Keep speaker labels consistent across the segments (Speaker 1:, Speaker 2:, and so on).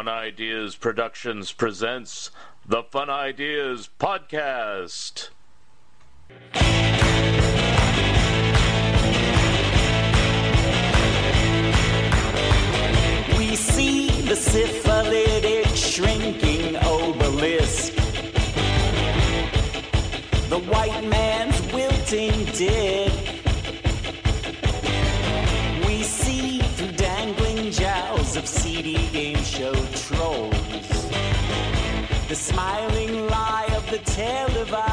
Speaker 1: Fun Ideas Productions presents the Fun Ideas Podcast.
Speaker 2: We see the syphilitic smiling lie of the televised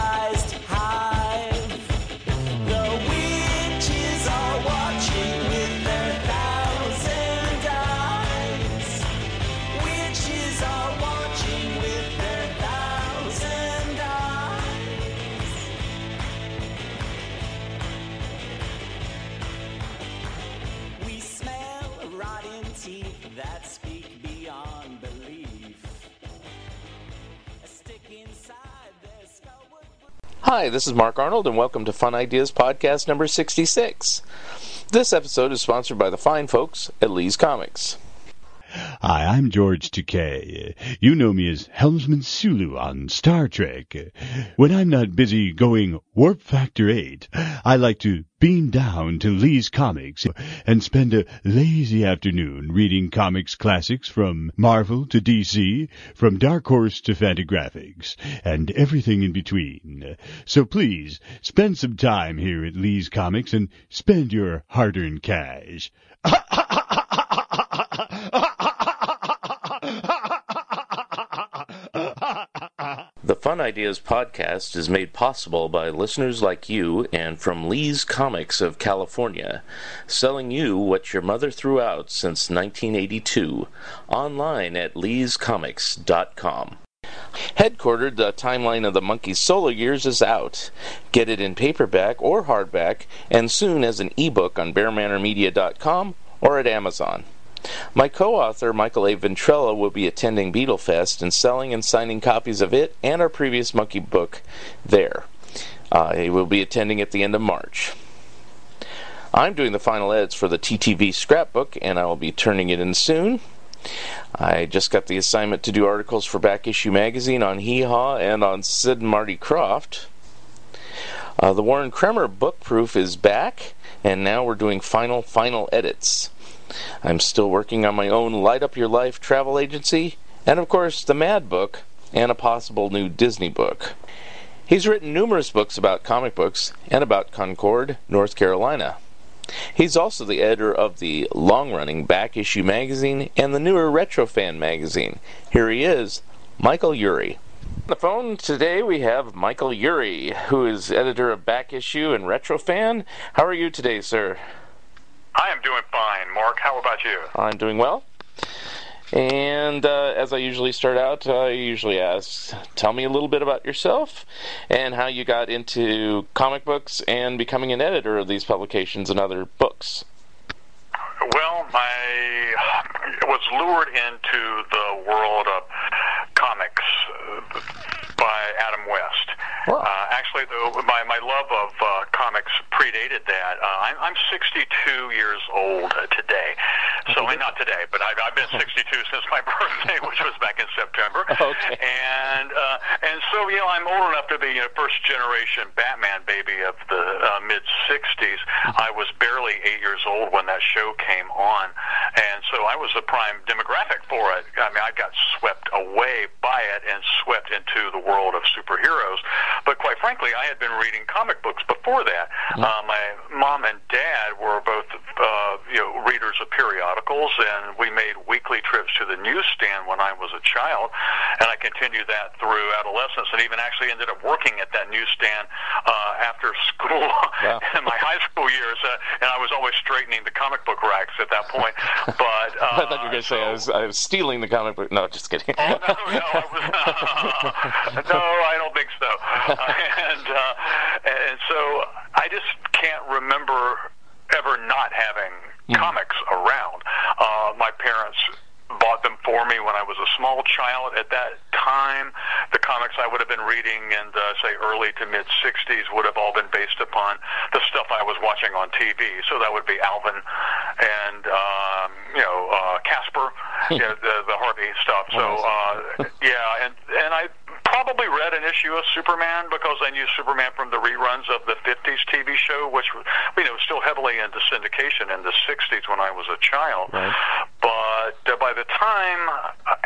Speaker 3: Hi, this is Mark Arnold, and welcome to Fun Ideas Podcast number 66. This episode is sponsored by the fine folks at Lee's Comics.
Speaker 4: Hi, I'm George Takei. You know me as Helmsman Sulu on Star Trek. When I'm not busy going Warp Factor 8, I like to beam down to Lee's Comics and spend a lazy afternoon reading comics classics from Marvel to DC, from Dark Horse to Fantagraphics, and everything in between. So please, spend some time here at Lee's Comics and spend your hard-earned cash.
Speaker 3: Fun Ideas Podcast is made possible by listeners like you and from Lee's Comics of California, selling you what your mother threw out since 1982, online at leescomics.com. Headquarters, the timeline of the Monkees' solo years is out. Get it in paperback or hardback, and soon as an ebook on bearmanormedia.com or at Amazon. My co-author Michael A. Ventrella will be attending Beatlefest and selling and signing copies of it and our previous Monkees book there. Uh, he will be attending at the end of March. I'm doing the final edits for the TTV scrapbook, and I will be turning it in soon. I just got the assignment to do articles for Back Issue Magazine on Hee Haw and on Sid and Marty Krofft. Uh, the Warren Kremer book proof is back, and now we're doing final, final edits. I'm still working on my own Light Up Your Life travel agency, and of course, the Mad Book, and a possible new Disney book. He's written numerous books about comic books and about Concord, North Carolina. He's also the editor of the long running Back Issue magazine and the newer Retrofan magazine. Here he is, Michael Eury. On the phone today we have Michael Eury, who is editor of Back Issue and Retrofan. How are you today, sir?
Speaker 5: I am doing fine, Mark. How about you?
Speaker 3: I'm doing well. And uh, as I usually start out, I usually ask, tell me a little bit about yourself and how you got into comic books and becoming an editor of these publications and other books.
Speaker 5: Well, I was lured into the world of comics by Adam West.
Speaker 3: Wow.
Speaker 5: Uh, actually, the, my my love of uh, comics predated that. Uh, I'm, I'm 62 years old today, so I not today, but I've, I've been 62 since my birthday, which was back in September.
Speaker 3: Okay.
Speaker 5: And uh, and so you know, I'm old enough to be you know, first generation Batman baby of the uh, mid 60s. I was barely eight years old when that show came on, and so I was the prime demographic for it. I mean, I got swept away by it and swept into the world of superheroes. But quite frankly, I had been reading comic books before that. Uh, my mom and dad were both, uh, you know, readers of periodicals, and we made weekly trips to the newsstand when I was a child, and I continued that through adolescence, and even actually ended up working at that newsstand uh, after school
Speaker 3: Wow.
Speaker 5: in my high school years, uh, and I was always straightening the comic book racks at that point. But uh,
Speaker 3: I thought you were going to say I was, I was stealing the comic book. No, just kidding.
Speaker 5: Oh, no, no, I was, no, I don't think so. and uh, and so I just can't remember ever not having comics around. Uh, my parents bought them for me when I was a small child. At that time, the comics I would have been reading in the, say, early to mid 60s would have all been based upon the stuff I was watching on TV. So that would be Alvin and, um, you know, uh, Casper yeah, the, the Harvey stuff. So uh, yeah, and and I probably read an issue of Superman because I knew Superman from the reruns of the 50s TV show, which you know was still heavily into syndication in the 60s when I was a child.
Speaker 3: Right.
Speaker 5: But uh, by the time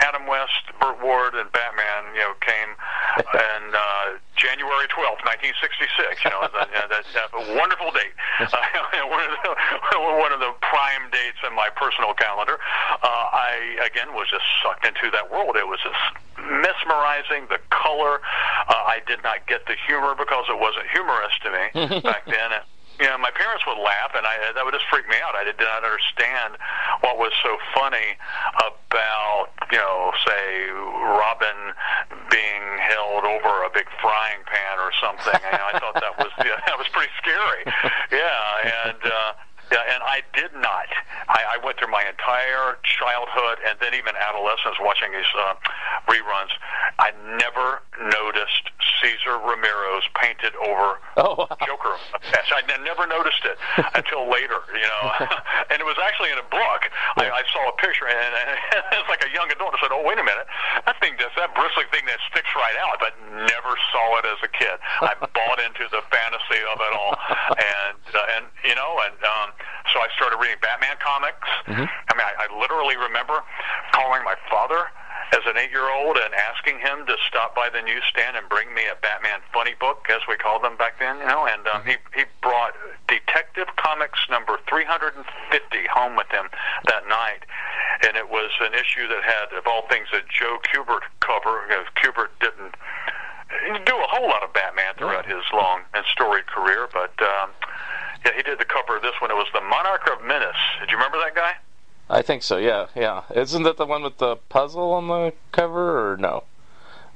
Speaker 5: Adam West, Burt Ward, and Batman, you know, came, and uh, January 12th, 1966, you know, that, that, that a wonderful date, uh, one, of the, one of the prime dates in my personal calendar. Uh, I again was just sucked into that world. It was just mesmerizing. The color. Uh, I did not get the humor because it wasn't humorous to me back then. You know, my parents would laugh, and I that would just freak me out. I did not understand what was so funny about, you know, say Robin being held over a big frying pan or something. And I thought that was yeah, that was pretty scary. Yeah, and. uh yeah, and I did not. I, I went through my entire childhood and then even adolescence watching these uh, reruns. I never noticed Cesar Romero's painted over
Speaker 3: oh, wow.
Speaker 5: Joker. I never noticed it until later, you know. and it was actually in a book. I, I saw a picture, and, and it's like a young adult. I said, "Oh, wait a minute, that thing, does that bristly thing that sticks right out." But never saw it as a kid. I bought into the fantasy of it all, and uh, and you know, and um, so I started reading Batman comics. Mm-hmm. I mean, I, I literally remember calling my father as an eight-year-old and asking him to stop by the newsstand and bring me a Batman funny book, as we called them back then. You know, and um, he he brought Detective Comics number 350 home with him that night, and it was an issue that had, of all things, a Joe Kubert cover. Know, Kubert didn't do a whole lot of Batman throughout his long and storied career, but. Um, yeah, he did the cover of this one. It was the Monarch of Menace. Did you remember that guy?
Speaker 3: I think so. Yeah, yeah. Isn't that the one with the puzzle on the cover, or no?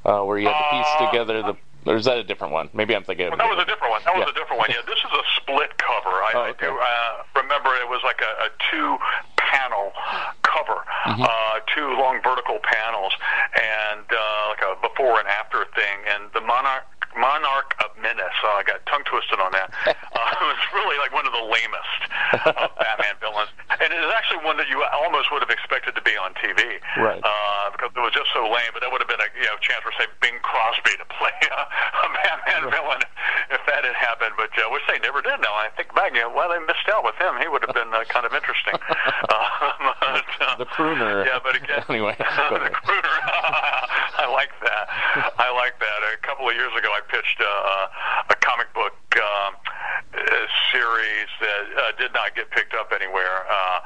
Speaker 3: Uh, where you had to piece uh, together the. Or is that a different one? Maybe I'm thinking.
Speaker 5: Well, that was a different one. That was yeah. a different one. Yeah, this is a split cover. I, oh, okay. I do uh, remember it was like a, a two-panel cover, mm-hmm. uh, two long vertical panels, and uh, like a before and after thing. And the monarch Monarch of Menace. Oh, I got tongue twisted on that. Uh, it was really like one of the lamest of Batman villains, and it is actually one that you almost would have expected to be on TV,
Speaker 3: right?
Speaker 5: Uh, because it was just so lame. But that would have been a you know chance for say Bing Crosby to play a, a Batman right. villain if that had happened. But uh, which they never did. Now I think back, you know, well they missed out with him. He would have been uh, kind of interesting.
Speaker 3: um, but, uh, the pruner.
Speaker 5: Yeah, but again,
Speaker 3: anyway,
Speaker 5: the crooner. I like that. I like that. A couple of years ago, I pitched a, a comic book um, series that uh, did not get picked up anywhere, uh,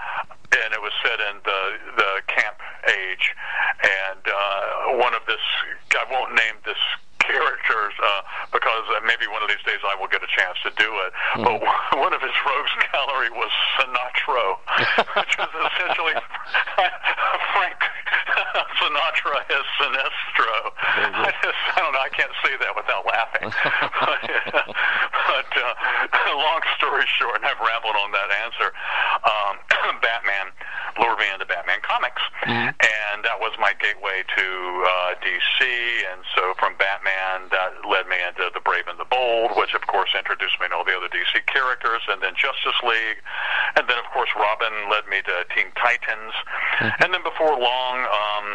Speaker 5: and it was set in the the camp age. And uh, one of this, I won't name this characters uh, because uh, maybe one of these days I will get a chance to do it. Mm. But one of his rogues gallery was Sinatra, which is essentially Frank Sinatra as Sinestro. I just I don't know I can't say that without laughing. but uh, long story short, and I've rambled on that answer. Um, Batman lured me into Batman comics, mm-hmm. and that was my gateway to uh, DC. And so from Batman, that led me into the Brave and the Bold, which of course introduced me to all the other DC characters, and then Justice League, and then of course Robin led me to Teen Titans, mm-hmm. and then before long. Um,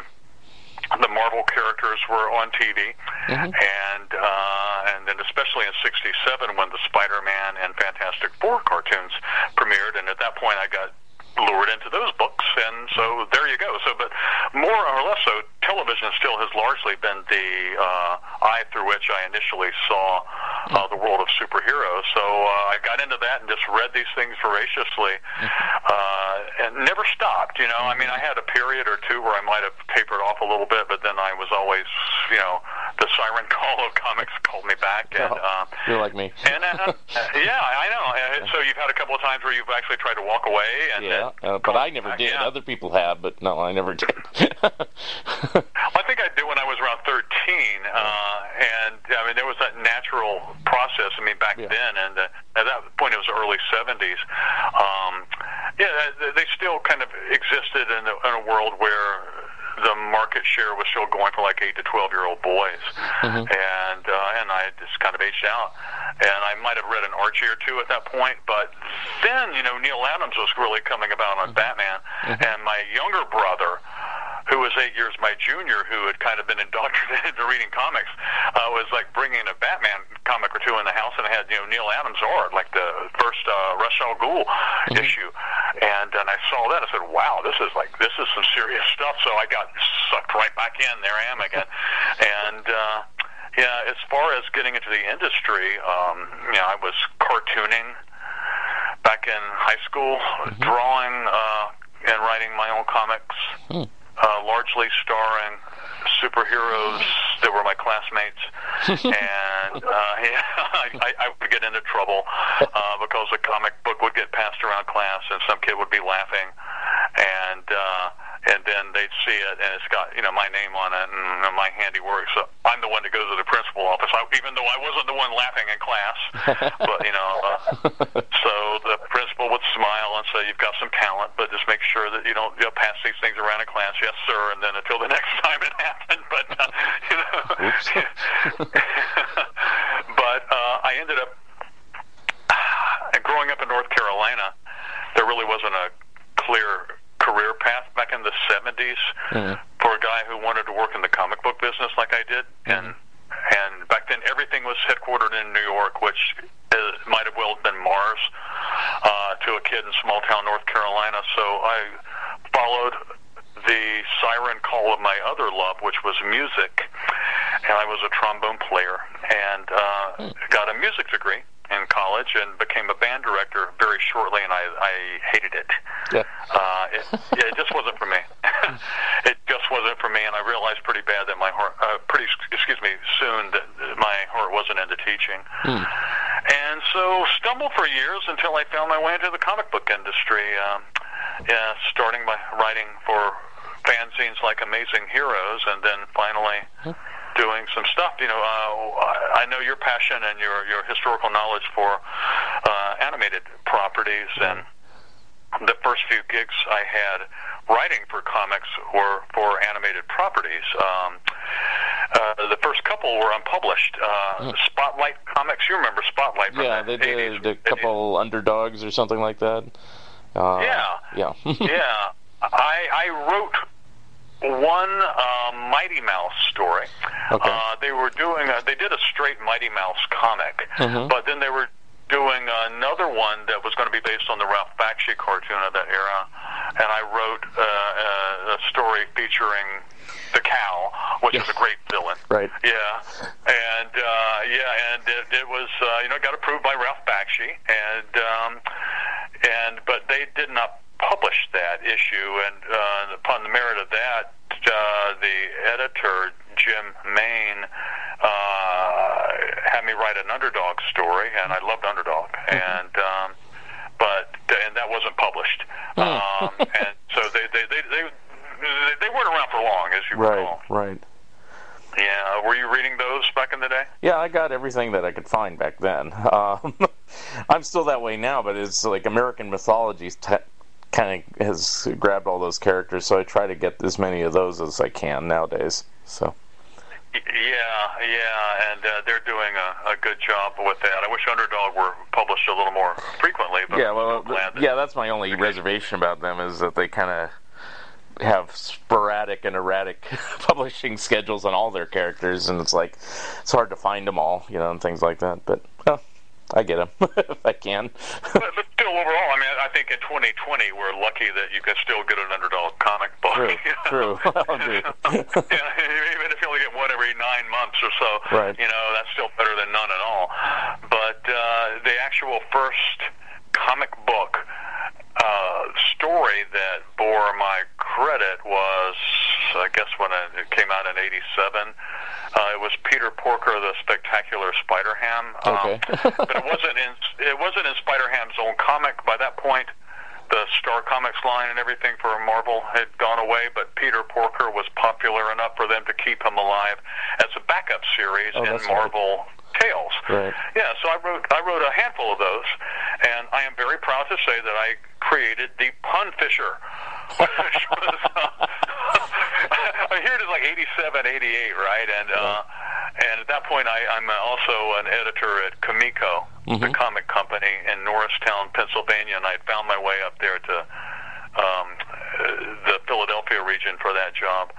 Speaker 5: the Marvel characters were on TV, mm-hmm. and uh, and then especially in '67 when the Spider-Man and Fantastic Four cartoons premiered, and at that point I got lured into those books, and so there you go. So, but more or less so, television still has largely been the uh, eye through which I initially saw uh, the world of superheroes. So uh, I got into that and just read these things voraciously, uh, and never stopped. You know, I mean, I had a period or two where I might have tapered off a little bit, but then I was always, you know, the siren call of comics called me back. And,
Speaker 3: uh, you're like me.
Speaker 5: and uh, yeah, I know. So you've had a couple of times where you've actually tried to walk away, and
Speaker 3: yeah, uh, but I never did. Yeah. Other people have, but no, I never did.
Speaker 5: I think I did when I was around 13, uh, and I mean there was that natural process. I mean back yeah. then, and uh, at that point it was the early 70s. Um, yeah, they still kind of existed in a, in a world where the market share was still going for like eight to twelve year old boys, mm-hmm. and uh, and I just kind of aged out, and I might have read an Archie or two at that point, but then you know Neal Adams was really coming about on mm-hmm. Batman, mm-hmm. and my younger brother who was eight years my junior, who had kind of been indoctrinated into reading comics, uh, was like bringing a Batman comic or two in the house, and it had you know Neal Adams art, like the first uh, Ra's al Ghul mm-hmm. issue, and and I saw that, I said, wow, this is like this is some serious stuff. So I got sucked right back in. There I am again, and. uh yeah, as far as getting into the industry, um, you know, I was cartooning back in high school, mm-hmm. drawing uh, and writing my own comics, mm. Uh, largely starring superheroes that were my classmates, and uh, yeah, I, I would get into trouble uh, because a comic book would get passed around class, and some kid would be laughing, and. Uh, and then they'd see it, and it's got you know my name on it and my handiwork. So I'm the one that goes to the principal office, I, even though I wasn't the one laughing in class. but you know, uh, so the principal would smile and say, "You've got some talent, but just make sure that you don't you know, pass these things around in class." Yes, sir. And then until the next time it happened, but uh, you know, but uh, I ended up growing up in North Carolina. There really wasn't a clear career path back in the 70s mm-hmm. for a guy who wanted to work in the comic book business like I did. Mm-hmm. And and back then everything was headquartered in New York, which is, might have well been Mars uh, to a kid in small town North Carolina. So I followed the siren call of my other love, which was music, and I was a trombone player and uh, mm. got a music degree in college and became a band director very shortly, and I, I hated it. Yeah. Uh, it, yeah, it just wasn't for me. it just wasn't for me, and I realized pretty bad that my heart, uh, pretty excuse me, soon that my heart wasn't into teaching. Hmm. And so stumbled for years until I found my way into the comic book industry. Um, yeah, starting by writing for fanzines like Amazing Heroes, and then finally. Hmm doing some stuff. You know, uh, I know your passion and your your historical knowledge for uh, animated properties, and the first few gigs I had writing for comics were for animated properties. Um, uh, the first couple were unpublished. Uh, mm. Spotlight Comics, you remember Spotlight?
Speaker 3: yeah, they did a couple 80s. underdogs or something like that. Uh,
Speaker 5: yeah,
Speaker 3: yeah,
Speaker 5: yeah. I I wrote one uh, Mighty Mouse story. Okay. Uh, they were doing a, they did a straight Mighty Mouse comic, mm-hmm. but then they were doing another one that was going to be based on the Ralph Bakshi cartoon of that era, and I wrote uh, a story featuring the cow, which yes. is a great villain.
Speaker 3: Right.
Speaker 5: Yeah, and uh, yeah, and it, it was uh, you know got approved by Ralph Bakshi, and um, and but they did not published that issue, and uh, upon the merit of that, uh, the editor Jim Main uh, had me write an underdog story, and I loved underdog, mm-hmm. and um, but and that wasn't published, hmm. um, and so they they, they they they weren't around for long, as you
Speaker 3: right,
Speaker 5: recall.
Speaker 3: Right.
Speaker 5: Yeah, were you reading those back in the day?
Speaker 3: Yeah, I got everything that I could find back then. Um, I'm still that way now, but it's like American mythology te- kind of has grabbed all those characters, so I try to get as many of those as I can nowadays. So.
Speaker 5: Yeah, yeah, and uh, they're doing a, a good job with that. I wish Underdog were published a little more frequently. But
Speaker 3: yeah, well, that yeah, that's my only reservation about them is that they kind of have sporadic and erratic publishing schedules on all their characters, and it's like it's hard to find them all, you know, and things like that. But I get them if I can.
Speaker 5: but, but still, overall, I mean, I think in 2020 we're lucky that you can still get an underdog comic book.
Speaker 3: True, true.
Speaker 5: yeah, even if you only get one every nine months or so,
Speaker 3: right.
Speaker 5: you know, that's still better than none at all. But uh, the actual first comic book uh, story that bore my credit was, I guess, when it came out in '87. Uh, it was Peter Porker, the Spectacular Spider Ham.
Speaker 3: Um, okay.
Speaker 5: but it wasn't in it wasn't in Spider Ham's own comic by that point. The Star Comics line and everything for Marvel had gone away, but Peter Porker was popular enough for them to keep him alive as a backup series
Speaker 3: oh,
Speaker 5: in Marvel. Right tales.
Speaker 3: Right.
Speaker 5: Yeah, so I wrote I wrote a handful of those, and I am very proud to say that I created the Pun Fisher. Which was, uh, here it is like 87, 88, right? And uh, and at that point, I, I'm also an editor at Comico, mm-hmm. the comic company in Norristown, Pennsylvania, and I found my way up there to um, the the Philadelphia region for that job,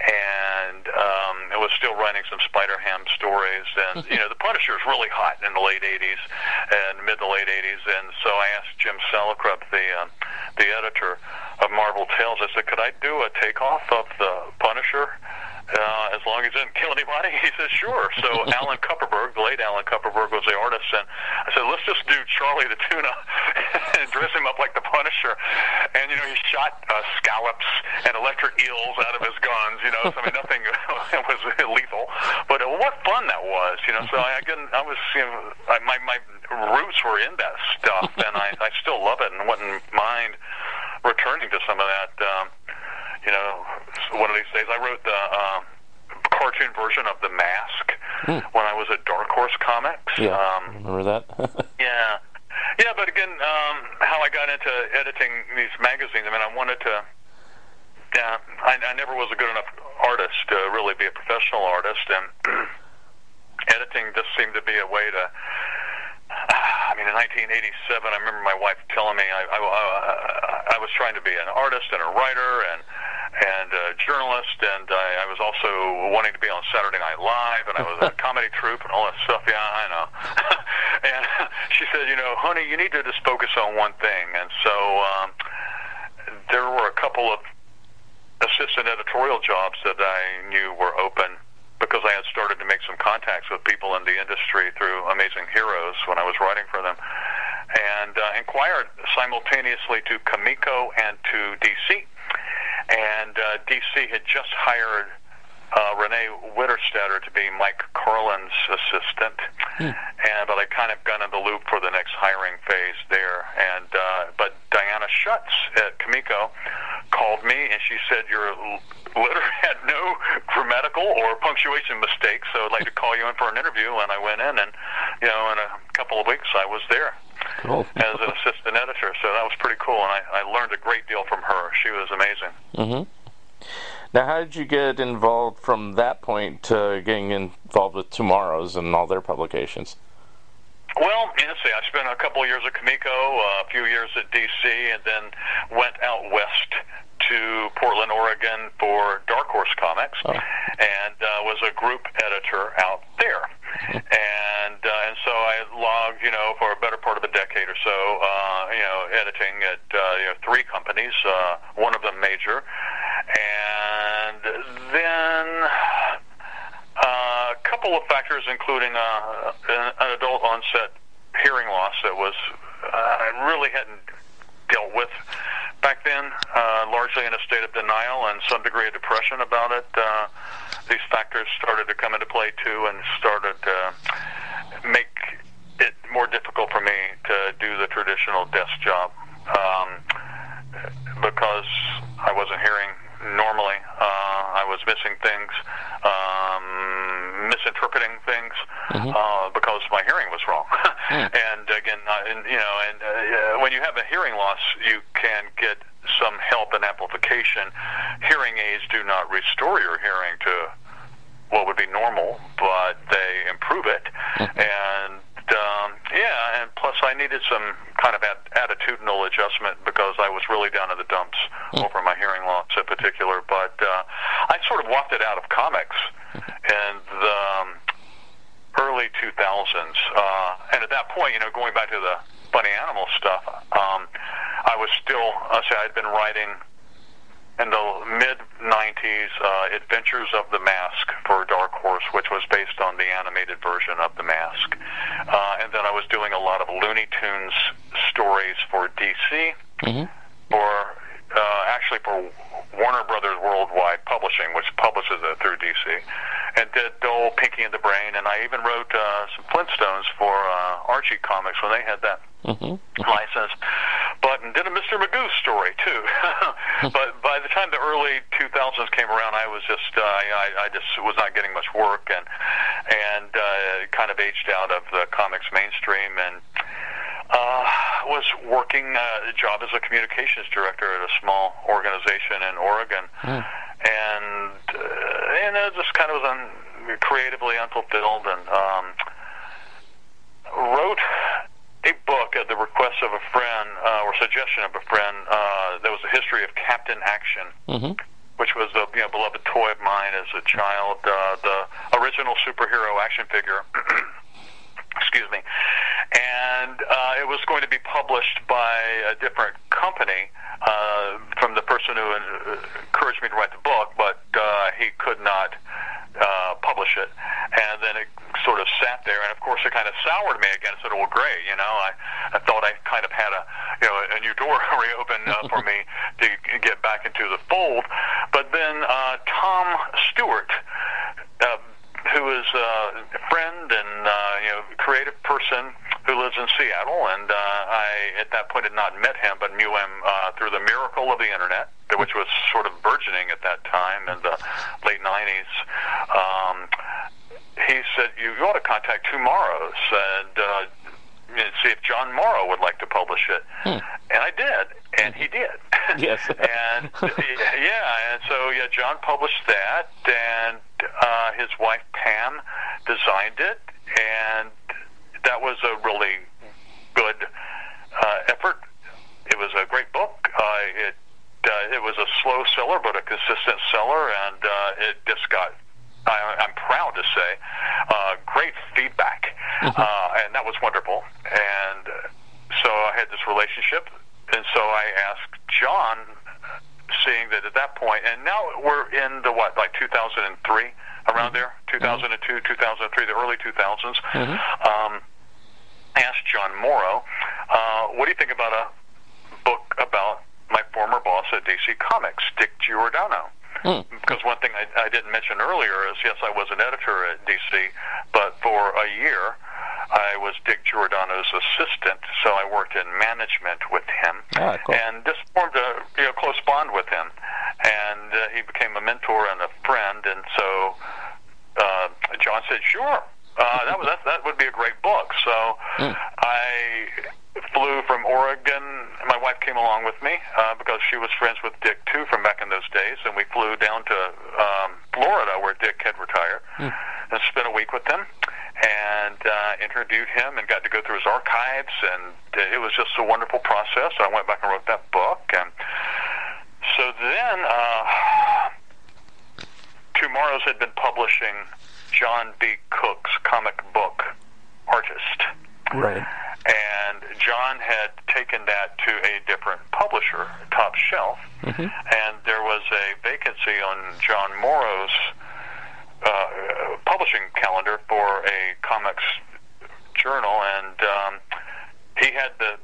Speaker 5: and um, I was still writing some Spider Ham stories. And you know, The Punisher was really hot in the late '80s and mid to late '80s, and so I asked Jim Salicrup, the uh, the editor of Marvel Tales, I said, could I do a takeoff of the Punisher? Uh, as long as he didn't kill anybody? He says, sure. So Alan Kupperberg, the late Alan Kupperberg, was the artist, and I said, let's just do Charlie the Tuna and dress him up like the Punisher. And, you know, he shot uh, scallops and electric eels out of his guns, you know, so I mean, nothing was lethal. But uh, what fun that was, you know, so I, again, I was, you know, I, my, my roots were in that stuff, and I, I still love it and wouldn't mind returning to some of that. Um, you know, one of these days I wrote the um, cartoon version of The Mask hmm. when I was at Dark Horse Comics.
Speaker 3: Yeah, um, remember that?
Speaker 5: yeah, yeah. But again, um, how I got into editing these magazines. I mean, I wanted to. Yeah, I, I never was a good enough artist to really be a professional artist, and editing just seemed to be a way to I mean, in 1987, I remember my wife telling me I, I, I, I was trying to be an artist and a writer and and a journalist, and I, I was also wanting to be on Saturday Night Live, and I was a comedy troupe and all that stuff. Yeah, I know. and she said, you know, honey, you need to just focus on one thing. And so um, there were a couple of assistant editorial jobs that I knew were open because I had started to make some contacts with people in the industry through Amazing Heroes when I was writing for them, and uh, inquired simultaneously to Comico and to DC. And uh, DC had just hired uh, Renee Witterstaetter to be Mike Carlin's assistant, hmm. and but I kind of got in the loop for the next hiring phase there. And uh, but Diana Schutz at Comico called me and she said your letter had no grammatical or punctuation mistakes, so I'd like to call you in for an interview. And I went in, and you know, in a couple of weeks, I was there
Speaker 3: cool.
Speaker 5: as an assistant editor. So that was pretty cool, and I, I learned a great deal from her. She was amazing.
Speaker 3: Mm-hmm. Now, how did you get involved from that point to getting involved with TwoMorrows and all their publications?
Speaker 5: Well, see, I spent a couple of years at Comico, uh, a few years at DC, and then went out west to Portland, Oregon for Dark Horse Comics, oh. and uh, was a group editor out there. and uh, and so I logged, you know, for a better part of a decade or so, uh, you know, editing at uh, you know three companies, uh, one of them major, and then uh, couple of factors, including uh, an adult onset hearing loss that was uh, I really hadn't dealt with back then, uh, largely in a state of denial and some degree of depression about it. Uh, these factors started to come into play too, and started to make it more difficult for me to do the traditional desk job um, because I wasn't hearing normally. Uh, I was missing things, um, misinterpreting things mm-hmm. uh, because my hearing was wrong. mm. And again, uh, and, you know, and uh, when you have a hearing loss, you can get some help and amplification. Hearing aids do not restore your hearing to what would be normal, but they improve it. Mm-hmm. And um, yeah, and plus I needed some kind of attitudinal adjustment because I was really down in the dumps mm. over my hearing loss in particular. But uh, I sort of walked it out of comics in the um, early 2000s. Uh, and at that point, you know, going back to the funny animal stuff, um, I was still, I say I'd been writing in the mid 90s uh, Adventures of the Mask for Dark Horse, which was based on the animated version of The Mask. Uh, and then I was doing a lot of Looney Tunes stories for DC, mm-hmm. for uh, actually for Warner Brothers Worldwide Publishing, which publishes it through DC, and did Dole, Pinky and the Brain, and I even wrote uh, some Flintstones for uh, Archie Comics when they had that mm-hmm. license. But and did a Mr. Magoo story too. but by the time the early 2000s came around, I was just uh, I, I just was not getting much work and and uh, kind of aged out of the comics mainstream and uh, was working uh, a job as a communications director at a small organization in Oregon, mm. and uh, and it just kind of was un- creatively unfulfilled, and um, wrote a book book at the request of a friend uh, or suggestion of a friend. Uh, there was a history of Captain Action.
Speaker 3: Mm-hmm.
Speaker 5: Which was a you know, beloved toy of mine as a child, uh, the original superhero action figure. excuse me, and uh, it was going to be published by a different company uh, from the person who encouraged me to write the book, but uh, he could not uh, publish it. And then it sort of sat there, and of course it kind of soured me again. I said, "Well, great, you know, I, I thought I kind of had a, you know, a new door reopen uh, for me to get back into the fold." But then uh, Tom Stewart. Uh, who is uh, a friend and uh, you know creative person who lives in Seattle, and uh, I at that point had not met him, but knew him uh, through the miracle of the internet, which was sort of burgeoning at that time in the late '90s. Um, he said, "You ought to contact TwoMorrows and." Uh, and see if John Morrow would like to publish it, hmm. and I did, and he did.
Speaker 3: Yes.
Speaker 5: and yeah, and so yeah, John published that, and uh, his wife Pam designed it, and that was a really good uh, effort. It was a great book. Uh, it uh, it was a slow seller, but a consistent seller, and uh, it just got. I, I'm proud to say, uh, great feedback, mm-hmm. uh, and that was wonderful. And so I had this relationship, and so I asked John seeing that at that point, and now we're in the what, like 2003, around mm-hmm. there, 2002, mm-hmm. 2003, the early 2000s. Mm-hmm. Um, asked John Morrow, uh, what do you think about a book about my former boss at DC Comics, Dick Giordano? Mm. Because one thing I, I didn't mention earlier is yes, I was an editor at DC, but for a year I was Dick Giordano's assistant, so I worked in management with him,
Speaker 3: ah, cool.
Speaker 5: and just formed a you know, close bond with him. And uh, he became a mentor and a friend, and so uh, John said, "Sure, uh, that was that, that would be a great book." So mm. I flew from Oregon. My wife came along with me uh, because she was friends with Dick too from back in those days, and we flew down to um, Florida where Dick had retired mm. and spent a week with them and uh, interviewed him and got to go through his archives, and it was just a wonderful process. I went back and wrote that book, and so then uh, TwoMorrows had been publishing Jon B. Cooke's comic book Artist.
Speaker 3: Right.
Speaker 5: And John had taken that to a different publisher, Top Shelf, mm-hmm. and there was a vacancy on John Morrow's uh, publishing calendar for a comics journal, and um, he had the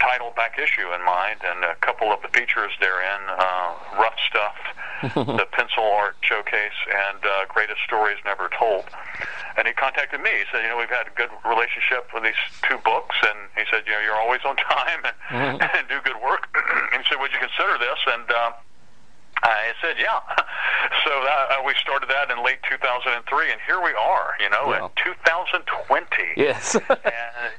Speaker 5: title back issue in mind, and a couple of the features therein, uh, rough stuff, the pencil art showcase, and uh, greatest stories never told. And he contacted me. He said, you know, we've had a good relationship with these two books, and he said, you know, you're always on time and, mm-hmm. and do good work. and he said, would you consider this? And uh, I said, yeah. So that, uh, we started that in late 2003, and here we are, you know, in 2020.
Speaker 3: Yes.
Speaker 5: and,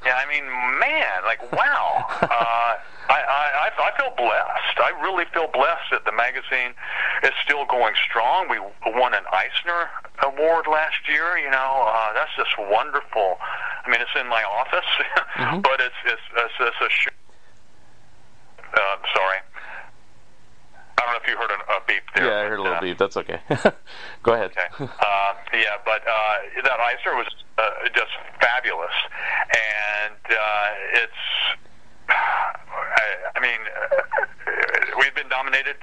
Speaker 5: yeah, I mean, man, like, wow. Uh, I, I, I feel blessed. I really feel blessed that the magazine is still going strong. We won an Eisner Award last year, you know. Uh, that's just wonderful. I mean, it's in my office, mm-hmm. but it's, it's, it's, it's a show. Uh, sorry. I don't know if you heard a, a beep there.
Speaker 3: Yeah, I heard a little uh, beep. That's okay. Go ahead.
Speaker 5: Okay. Uh, yeah, but uh, that Eisner was uh, just fabulous, and uh, it's. I, I mean, uh, we've been nominated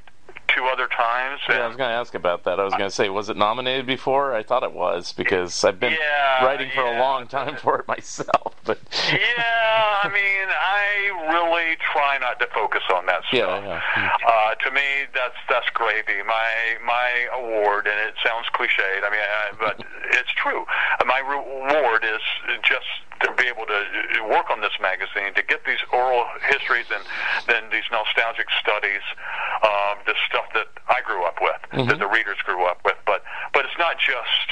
Speaker 5: two other times.
Speaker 3: Yeah, I was going to ask about that. I was going to say, was it nominated before? I thought it was because I've been
Speaker 5: yeah,
Speaker 3: writing for
Speaker 5: yeah.
Speaker 3: a long time for it myself. But
Speaker 5: yeah, I mean, I really try not to focus on that stuff.
Speaker 3: Yeah, yeah.
Speaker 5: Uh, to me, that's that's gravy. My my award, and it sounds cliched. I mean, I, but it's true. My reward is just to be able to work on this magazine, to get these oral histories and then these nostalgic studies, um, the stuff that I grew up with, mm-hmm. that the readers grew up with. But but it's not just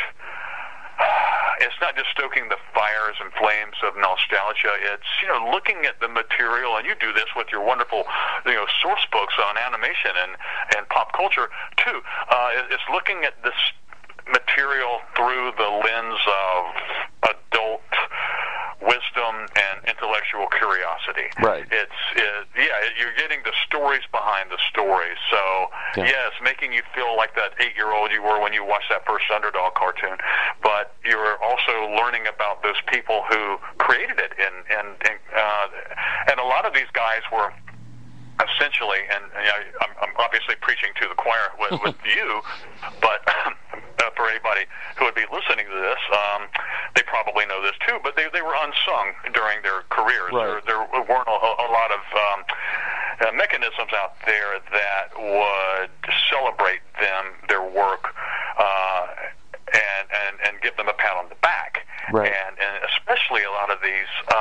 Speaker 5: it's not just stoking the fires and flames of nostalgia. It's you know looking at the material, and you do this with your wonderful you know source books on animation and and pop culture too. Uh, it's looking at this material through the lens of adult wisdom and intellectual curiosity.
Speaker 3: Right.
Speaker 5: It's it, yeah, you're getting the stories behind the stories. So
Speaker 3: Yeah.
Speaker 5: yes, making you feel like that eight-year-old you were when you watched that first Underdog cartoon, but you're also learning about those people who created it, and and and, uh, and a lot of these guys were essentially, and know, I'm, I'm obviously preaching to the choir with, with you, but uh, for anybody who would be listening to this, um, they probably know this too. But they they were unsung during their careers.
Speaker 3: Right.
Speaker 5: There, there weren't a, a lot of um, uh, mechanisms out there that would celebrate them, their work. Uh, and, and and give them a pat on the back,
Speaker 3: Right.
Speaker 5: and and especially a lot of these uh,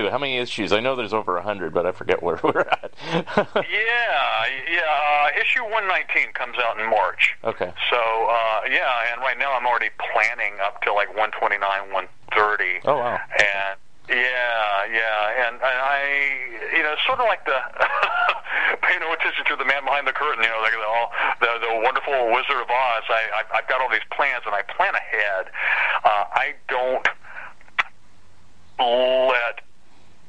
Speaker 3: going to
Speaker 5: this
Speaker 3: ask
Speaker 5: year.
Speaker 3: too. How many issues? I know there's over a hundred, but I forget where we're at.
Speaker 5: Yeah, yeah. Uh, issue 119 comes out in March.
Speaker 3: okay.
Speaker 5: So, uh, yeah, and right now I'm already planning up to like 129, 130.
Speaker 3: Oh wow.
Speaker 5: And yeah, yeah, and, and I, you know, sort of like the pay no attention to the man behind the curtain. You know, like the all the, the wonderful Wizard of Oz. I, I I've got all these plans, and I plan ahead. Uh, I don't let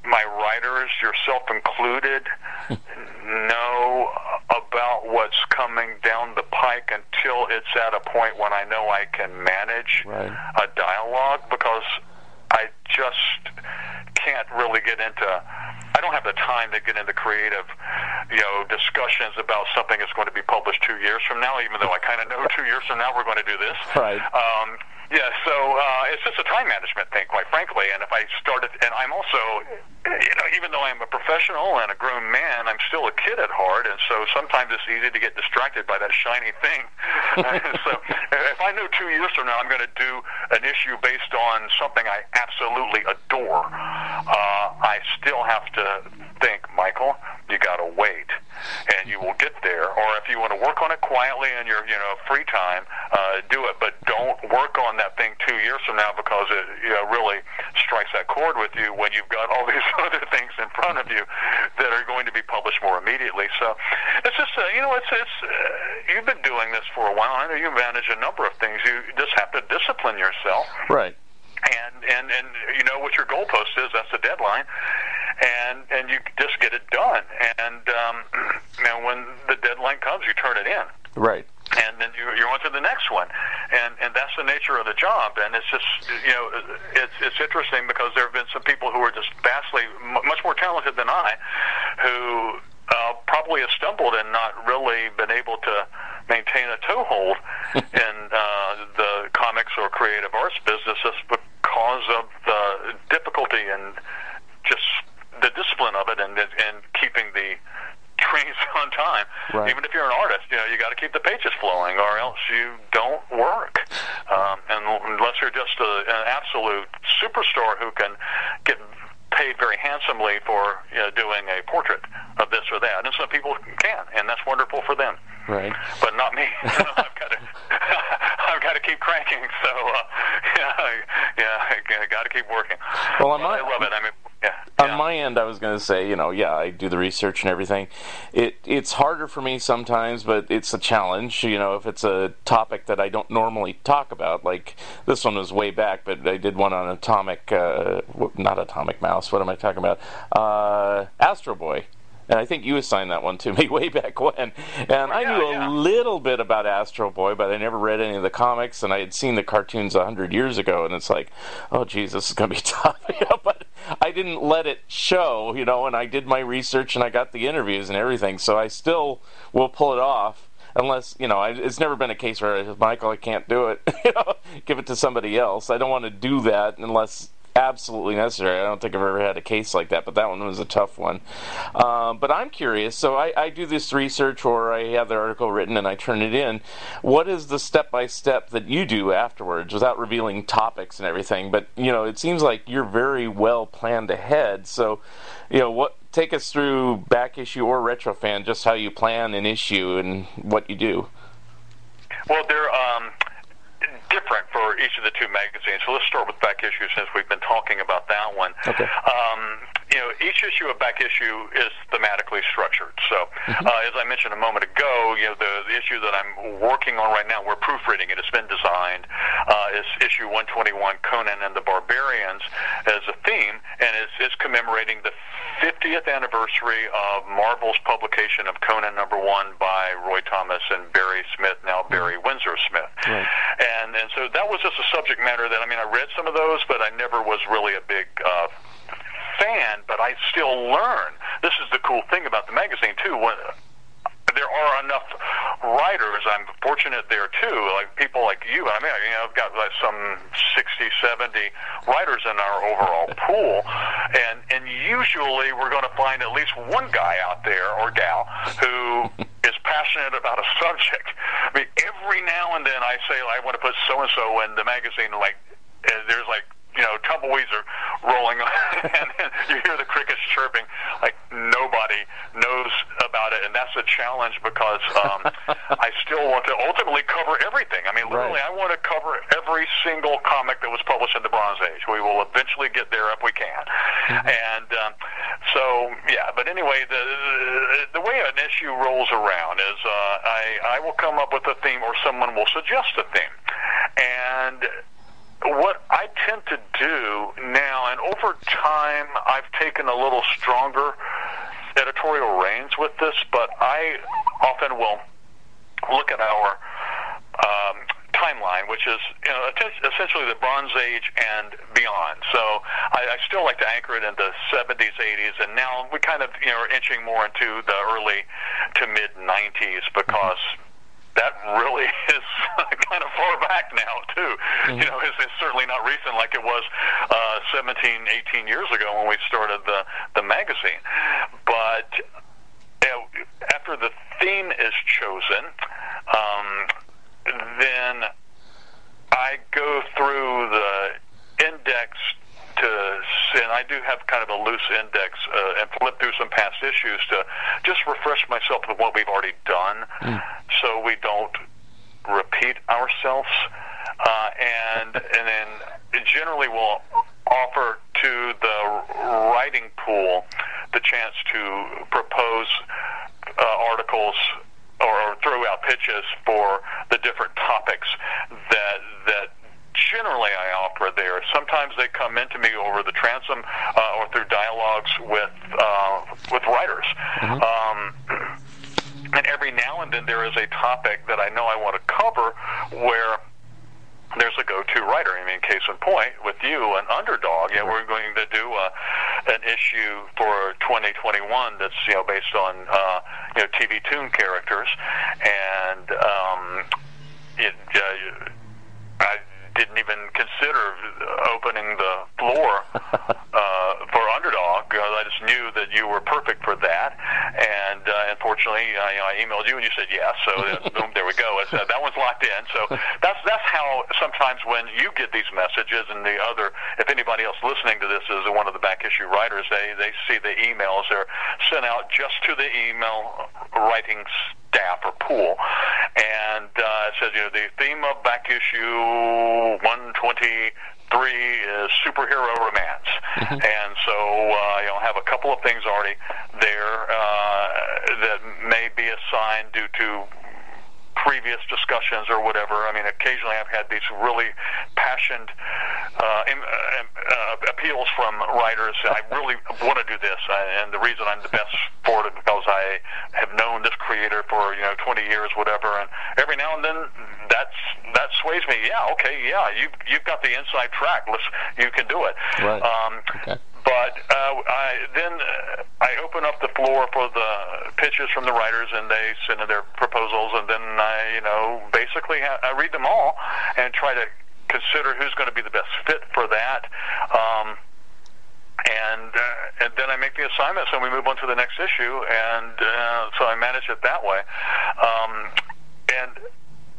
Speaker 5: my writers, yourself included, know about what's coming down the pike until it's at a point when I know I can manage
Speaker 3: Right.
Speaker 5: a dialogue because I just can't really get into. I don't have the time to get into creative, you know, discussions about something that's going to be published two years from now. Even though I kind of know two years from now we're going to do this.
Speaker 3: Right.
Speaker 5: Um, yeah. So uh, it's just a time management thing, quite frankly. And if I started, and I'm also, you know, even though I'm a professional and a grown man, I'm still a kid at heart, and so sometimes it's easy to get distracted by that shiny thing. so if I know two years from now I'm going to do an issue based on something I absolutely adore, uh, I still have to think, Michael, you got to wait, and you will get there. Or if you want to work on it quietly in your you know free time, uh, do it. But don't work on that thing two years from now because it you know really strikes that chord with you when you've got all these other things in front of you that are going to be published more immediately. So it's just uh, you know it's it's uh, you've been doing this for a while. I know you manage a number of things. You just have to discipline yourself
Speaker 3: Right.
Speaker 5: and and and you know what your goalpost is. That's the deadline, and and you just get it done. And um, you know when the deadline comes, you turn it in.
Speaker 3: Right.
Speaker 5: And then you, you're on to the next one, and and that's the nature of the job. And it's just you know it's it's interesting because there have been some people who are just vastly m- much more talented than I, who uh, probably have stumbled and not really been able to maintain a toehold in uh, the comics or creative arts business just because of the difficulty and just the discipline of it and and keeping the trains on time.
Speaker 3: Right.
Speaker 5: Even if you're an artist, you know you got to keep the pages flowing, or else you don't work. Um, and unless you're just a, an absolute superstar who can get paid very handsomely for you know, doing a portrait of this or that, and some people can, and that's wonderful for them.
Speaker 3: Right.
Speaker 5: But not me. I've got to, I've got to keep cranking. So uh, yeah, yeah, I got to keep working.
Speaker 3: Well,
Speaker 5: But
Speaker 3: my-
Speaker 5: I love it. I mean, yeah.
Speaker 3: on my end, I was going to say, you know, yeah, I do the research and everything. It it's harder for me sometimes, but it's a challenge. You know, if it's a topic that I don't normally talk about, like this one was way back, but I did one on atomic, uh, not atomic mouse. What am I talking about? Uh, Astro Boy. And I think you assigned that one to me way back when. And I
Speaker 5: yeah,
Speaker 3: knew a
Speaker 5: yeah.
Speaker 3: little bit about Astro Boy, but I never read any of the comics, and I had seen the cartoons a hundred years ago, and it's like, oh, geez, this is going to be tough. you know, but I didn't let it show, you know, and I did my research and I got the interviews and everything, so I still will pull it off. Unless you know, I, it's never been a case where Michael, I can't do it. you know, give it to somebody else. I don't want to do that unless absolutely necessary. I don't think I've ever had a case like that, but that one was a tough one. Um, but I'm curious. So I, I do this research, or I have the article written and I turn it in. What is the step by step that you do afterwards, without revealing topics and everything? But you know, it seems like you're very well planned ahead. So, you know, what take us through back issue or retro fan, just how you plan an issue and what you do.
Speaker 5: Well, they're um, different for each of the two magazines. So let's start with back issue since we've been talking about that one.
Speaker 3: Okay.
Speaker 5: Um, you know, each issue of back issue is thematically structured. So, uh, as I mentioned a moment ago, you know, the, the issue that I'm working on right now, we're proofreading it. It's been designed. Uh, is issue 121, Conan and the Barbarians, as a theme, and it's, it's commemorating the 50th anniversary of Marvel's publication of Conan number one by Roy Thomas and Barry Smith, now Barry Windsor Smith.
Speaker 3: Right.
Speaker 5: And and so that was just a subject matter that I mean I read some of those, but I never was really a big uh, fan. But I still learn. This is the cool thing about the magazine too. When, there are enough writers. I'm fortunate there too, like people like you. I mean, you know, I've got like some 60, 70 writers in our overall pool, and and usually we're going to find at least one guy out there or gal who is passionate about a subject. I mean, every now and then I say I want to put so and so in the magazine. Like, and there's like you know, tumbleweeds are rolling, and you hear the crickets chirping. Like nobody knows about it, and that's a challenge because um, I still want to ultimately cover everything. I mean, literally,
Speaker 3: Right.
Speaker 5: I want to cover every single comic that was published in the Bronze Age. We will eventually get there if we can, and um, so yeah. But anyway, the the way an issue rolls around is uh, I I will come up with a theme, or someone will suggest a theme, and what I tend to do now, and over time, I've taken a little stronger editorial reins with this, but I often will look at our um, timeline, which is you know, essentially the Bronze Age and beyond. So I, I still like to anchor it in the 70s, 80s, and now we kind of you know are inching more into the early to mid 90s because that really is kind of far back now too. You know, it's, it's certainly not recent like it was uh, 17, 18 years ago when we started the the magazine. But you know, after the theme is chosen, um, then I go through the index to, and I do have kind of a loose index, uh, and flip through some past issues to just refresh myself with what we've already done, we don't repeat ourselves. Uh, and and then generally we'll offer to the writing pool the chance to propose uh, articles or, or throw out pitches for the different topics that that generally I offer there. Sometimes they come into me over the transom uh, or through dialogues with uh, with writers. Um, and every now and then there is a topic that I know I want to cover where there's a go-to writer. I mean, case in point, with you, an underdog. Know, we're going to do uh, an issue for 2021 that's you know based on uh, you know TV Tune characters, and um, it. Uh, I didn't even consider opening the floor uh, for underdog because I just knew that you were perfect for that. And uh, unfortunately, I, you know, I emailed you and you said yes. So boom, there we go. It's, uh, that one's locked in. So that's that's how sometimes when you get these messages and the other, if anybody else listening to this is one of the back issue writers, they they see the emails they're sent out just to the email writing staff or pool, and uh, it says you know the theme of back issue 123 is superhero romance, mm-hmm. and so uh, you know have a couple of things already there uh, that may be assigned due to previous discussions or whatever. I mean, occasionally I've had these really passionate uh, uh, uh, appeals from writers. I really want to do this, and the reason I'm the best for it is because I have known this creator for you know 20 years, whatever. And every now and then, that's that sways me. Yeah, okay, yeah, you you've got the inside track. Let's you can do it.
Speaker 3: Right. Um, okay.
Speaker 5: But uh, I, then uh, I open up the floor for the pitches from the writers, and they send in their proposals, and then I, you know, basically ha- I read them all and try to consider who's going to be the best fit for that. Um, and uh, and then I make the assignments, and we move on to the next issue, and uh, so I manage it that way. Um, and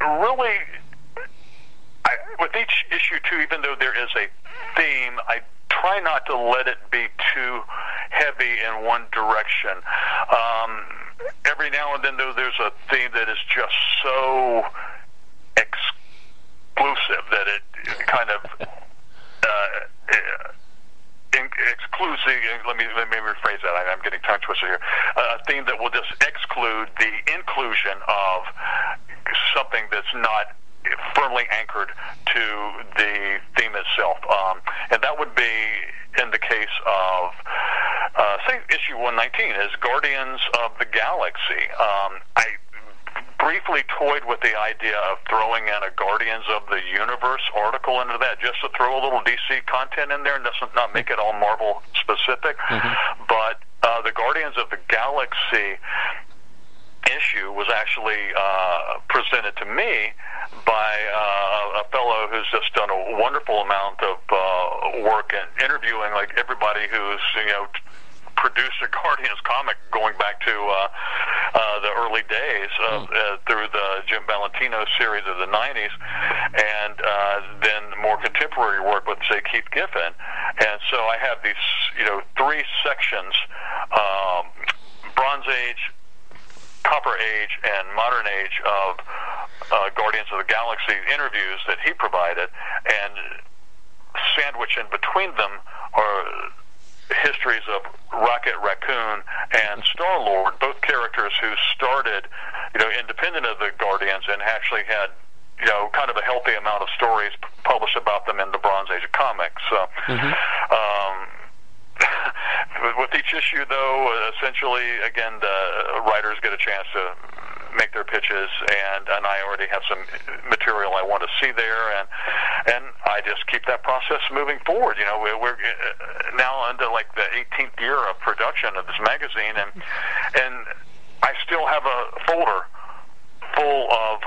Speaker 5: really, I, with each issue too, even though there is a theme, I try not to let it be too heavy in one direction. Um, every now and then, though, there's a theme that is just so exclusive that it kind of uh, exclusive. Let me let me rephrase that. I, am getting tongue twisted here. Uh, a theme that will just exclude the inclusion of something that's not firmly anchored to the theme itself. Um, and that would be in the case of, uh, say, issue 119 is Guardians of the Galaxy. Um, I briefly toyed with the idea of throwing in a Guardians of the Universe article into that, just to throw a little DC content in there and doesn't not make it all Marvel specific. Mm-hmm. But uh, the Guardians of the Galaxy issue was actually uh, presented to me by uh, a fellow who's just done a wonderful amount of uh, work in interviewing like everybody who's you know produced a Guardians comic going back to uh, uh, the early days of, hmm. uh, through the Jim Valentino series of the 90s, and uh, then more contemporary work with, say, Keith Giffen. And so I have these, you know, three sections um, Bronze Age, Copper Age and Modern Age of uh, Guardians of the Galaxy interviews that he provided, and sandwich in between them are histories of Rocket Raccoon and Star Lord, both characters who started, you know, independent of the Guardians and actually had you know, kind of a healthy amount of stories published about them in the Bronze Age of comics. So, mm-hmm. um, with each issue, though, essentially, again, the writers get a chance to make their pitches, and and I already have some material I want to see there, and and I just keep that process moving forward. You know, we're, we're uh, now into like the 18th year of production of this magazine, and and I still have a folder full of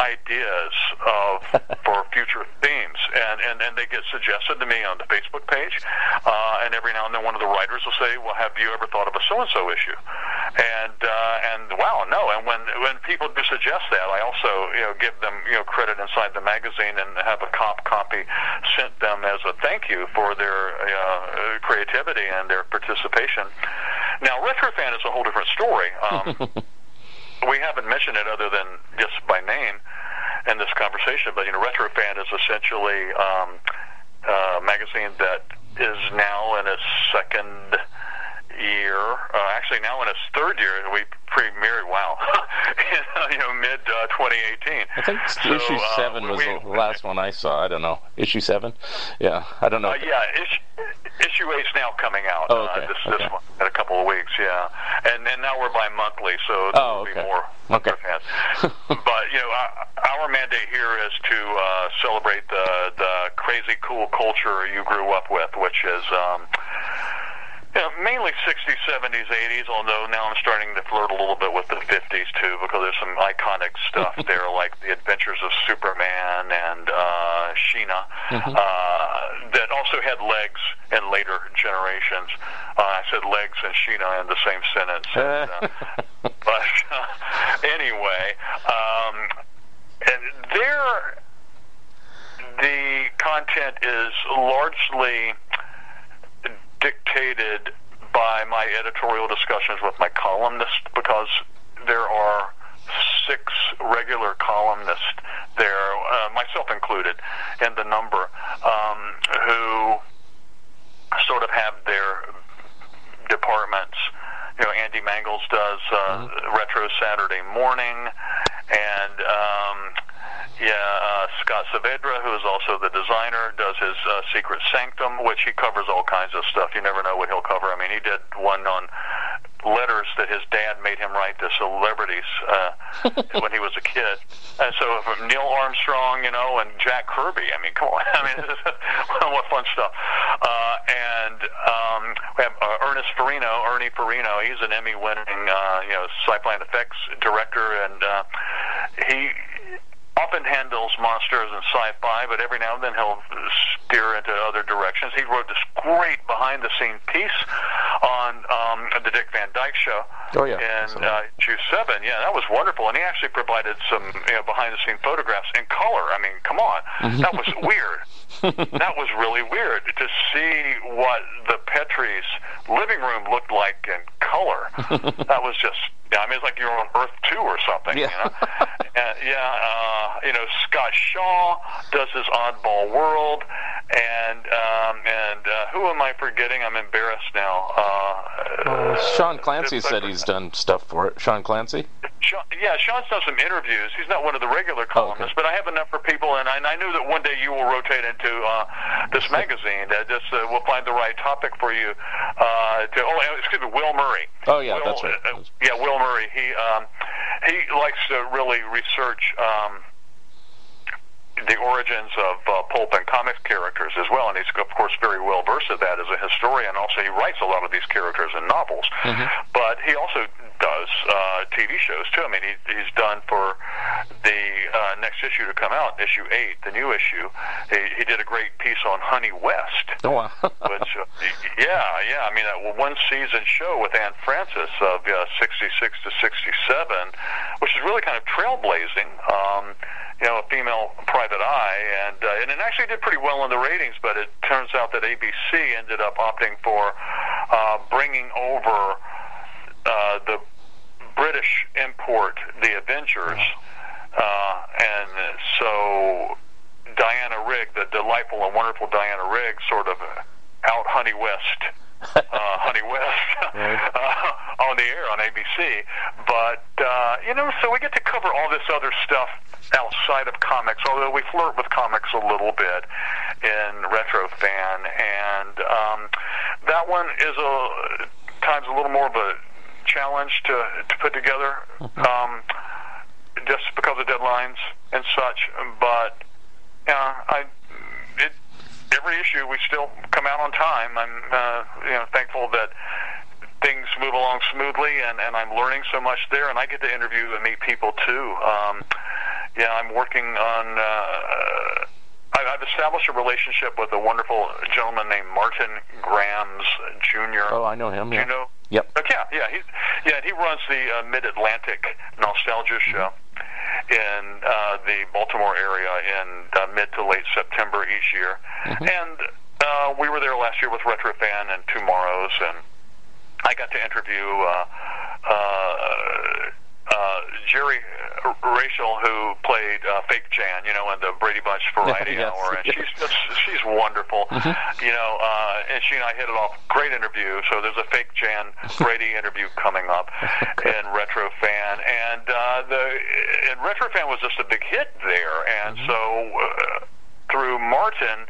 Speaker 5: ideas of for future themes, and, and and they get suggested to me on the Facebook page, uh, and every now and then one of the writers will say, "Well, have you ever thought of a so and so issue?" And uh, and wow, no. And when when people do suggest that, I also you know give them you know credit inside the magazine and have a comp copy sent them as a thank you for their uh, creativity and their participation. Now, Retrofan is a whole different story. Um, we haven't mentioned it other than just by name in this conversation, but you know, Retrofan is essentially um, a magazine that is now in its second year, uh, actually now in its third year, we premiered. Wow, in, you know, mid uh, 2018. I
Speaker 3: think so, issue uh, seven uh, was we, the last one I saw. I don't know, issue seven. Yeah, I don't know.
Speaker 5: Uh, yeah, issue, issue eight's now coming out.
Speaker 3: Oh, okay.
Speaker 5: Uh, this,
Speaker 3: okay.
Speaker 5: this one in a couple of weeks. Yeah, and and now we're bi-monthly, so
Speaker 3: oh, okay.
Speaker 5: be more
Speaker 3: Okay.
Speaker 5: fans. but you know, our, our mandate here is to uh, celebrate the the crazy cool culture you grew up with, which is. Um, you know, mainly 60s, 70s, 80s, although now I'm starting to flirt a little bit with the 50s too, because there's some iconic stuff there, like The Adventures of Superman and uh, Sheena, mm-hmm. uh, that also had legs in later generations. Uh, I said legs and Sheena in the same sentence. And, uh, but uh, anyway, um, and there, the content is largely dictated by my editorial discussions with my columnists because there are six regular columnists there, uh, myself included, in the number, um, who sort of have their departments. You know, Andy Mangels does uh, mm-hmm. Retro Saturday Morning, and um, yeah, uh, Scott Saavedra, who is also the designer, does his uh, Secret Sanctum, which he covers all kinds of stuff. You never know what he'll cover. I mean, he did one on letters that his dad made him write to celebrities uh, when he was a kid. And so from Neil Armstrong, you know, and Jack Kirby. I mean, come on. I mean, what fun stuff. Uh, and um, we have uh, Ernest Farino, Ernie Farino. He's an Emmy-winning, uh, you know, sci-fi effects director, and uh, he often handles monsters and sci-fi, but every now and then he'll steer into other directions. He wrote this great behind-the-scene piece on um, the Dick Van Dyke Show.
Speaker 3: Oh yeah,
Speaker 5: in uh, issue seven. Yeah, that was wonderful, and he actually provided some you know, behind-the-scene photographs in color. I mean, come on, that was weird. that was really weird to see what the Petrie's living room looked like in color. that was just yeah, I mean, it's like you're on Earth Two or something. Yeah. You know? and, yeah. Uh, you know, Scott Shaw does his Oddball World, and um, and uh, who am I forgetting? I'm embarrassed now. Uh,
Speaker 3: uh, Sean Clancy said he's done stuff for it. Sean Clancy.
Speaker 5: Sean, yeah, Sean's done some interviews. He's not one of the regular columnists, oh, okay. but I have enough for people, and I, and I knew that one day you will rotate into uh, this magazine. That just uh, will find the right topic for you. Uh, to oh, excuse me, Will Murray.
Speaker 3: Oh yeah,
Speaker 5: Will,
Speaker 3: that's right.
Speaker 5: Uh, yeah, Will Murray. He um, he likes to really research. Um, the origins of uh, pulp and comic characters as well, and he's of course very well versed at that as a historian. Also, he writes a lot of these characters in novels, mm-hmm. but he also does uh, TV shows too. I mean, he, he's done for the uh, next issue to come out, issue eight, the new issue. He, he did a great piece on Honey West.
Speaker 3: Oh wow!
Speaker 5: which, uh, yeah, yeah. I mean, that one season show with Anne Francis of uh, '66 to '67, which is really kind of trailblazing. Um, you know, a female private eye, and uh, and it actually did pretty well in the ratings. But it turns out that ABC ended up opting for uh, bringing over uh, the British import, The Avengers, uh, and so Diana Rigg, the delightful and wonderful Diana Rigg, sort of out Honey West uh, Honey West uh, on the air on ABC. But uh, you know, so we get to cover all this other stuff outside of comics. Although we flirt with comics a little bit in Retro Fan, and um, that one is a times a little more of a challenge to to put together. Mm-hmm. Um, just because of deadlines and such, but yeah, I it every issue we still come out on time. I'm uh, you know thankful that things move along smoothly, and and I'm learning so much there, and I get to interview and meet people too. Um, yeah, I'm working on. Uh, I've established a relationship with a wonderful gentleman named Martin Grams Jr.
Speaker 3: Oh, I know him.
Speaker 5: Yeah. Do you know?
Speaker 3: Yep.
Speaker 5: Okay, yeah, yeah. He, yeah, he runs the uh, Mid Atlantic Nostalgia Show. Mm-hmm in uh, the Baltimore area in uh, mid to late September each year. Mm-hmm. And uh, we were there last year with Retrofan and TwoMorrows, and I got to interview uh, uh, uh, Geri Reischl, who played uh, Fake Jan, you know, in the Brady Bunch Variety yes, Hour, and she's just, she's wonderful. Mm-hmm. You know, uh, and she and I hit it off. Great interview. So there's a Fake Jan Brady interview coming up in Retro Fan, and uh, the and Retro Fan was just a big hit there, and mm-hmm. so uh, through Martin,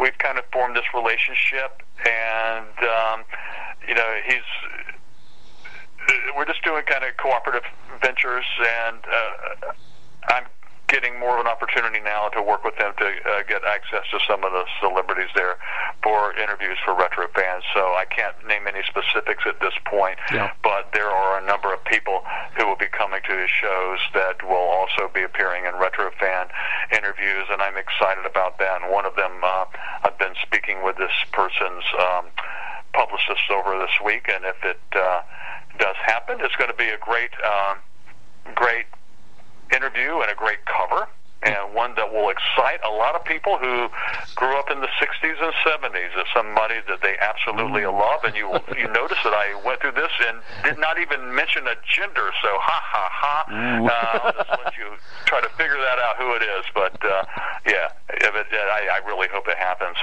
Speaker 5: we've kind of formed this relationship, and um, you know, he's we're just doing kind of cooperative ventures, and uh, I'm getting more of an opportunity now to work with them to uh, get access to some of the celebrities there for interviews for retro fans. So I can't name any specifics at this point,
Speaker 3: yeah.
Speaker 5: but there are a number of people who will be coming to his shows that will also be appearing in retro fan interviews, and I'm excited about that. And one of them, uh, I've been speaking with this person's um, publicist over this week, and if it uh, does happen, it's going to be a great, um, great interview and a great cover and one that will excite a lot of people who grew up in the 60s and 70s. It's somebody that they absolutely love, and you you notice that I went through this and did not even mention a gender. So ha ha ha. Uh, I'll just let you try to figure that out who it is. But uh, yeah, if it, I, I really hope it happens.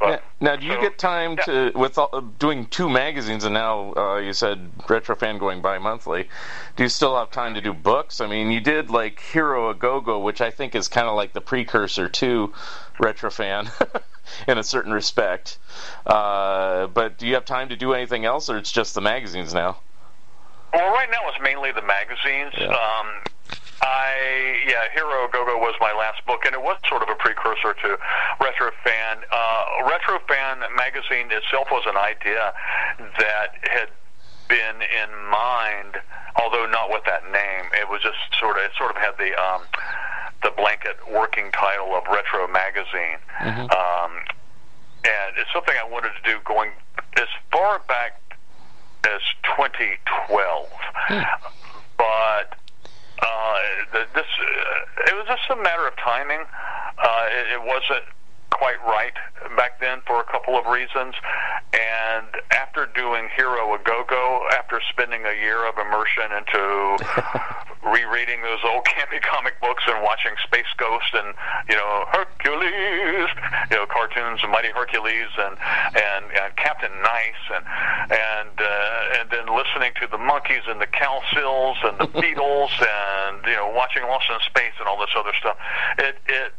Speaker 5: But,
Speaker 3: Now, do you
Speaker 5: so-
Speaker 3: get time
Speaker 5: yeah.
Speaker 3: to with all, doing two magazines and now uh, you said Retrofan going bi-monthly? Do you still have time to do books? I mean, you did like Hero a Go Go, which I think is kind of like the precursor to Retrofan in a certain respect. Uh, but do you have time to do anything else, or it's just the magazines now?
Speaker 5: Well, right now it's mainly the magazines.
Speaker 3: Yeah.
Speaker 5: Um, I yeah, Hero Go Go was my last book, and it was sort of a precursor to Retro Fan. Uh, Retro Fan magazine itself was an idea that had been in mind, although not with that name. It was just sort of it sort of had the um, the blanket working title of Retro Magazine. Um, and it's something I wanted to do going as far back as 2012. But uh, this uh, it was just a matter of timing. Uh, it, it wasn't quite right back then for a couple of reasons. And after doing Hero a Go Go, after spending a year of immersion into rereading those old campy comic books and watching Space Ghost and you know Hercules, you know cartoons Mighty Hercules and and, and Captain Nice and and uh, and then listening to the Monkees and the Cowsills and the Beatles and you know watching Lost in Space and all this other stuff. It it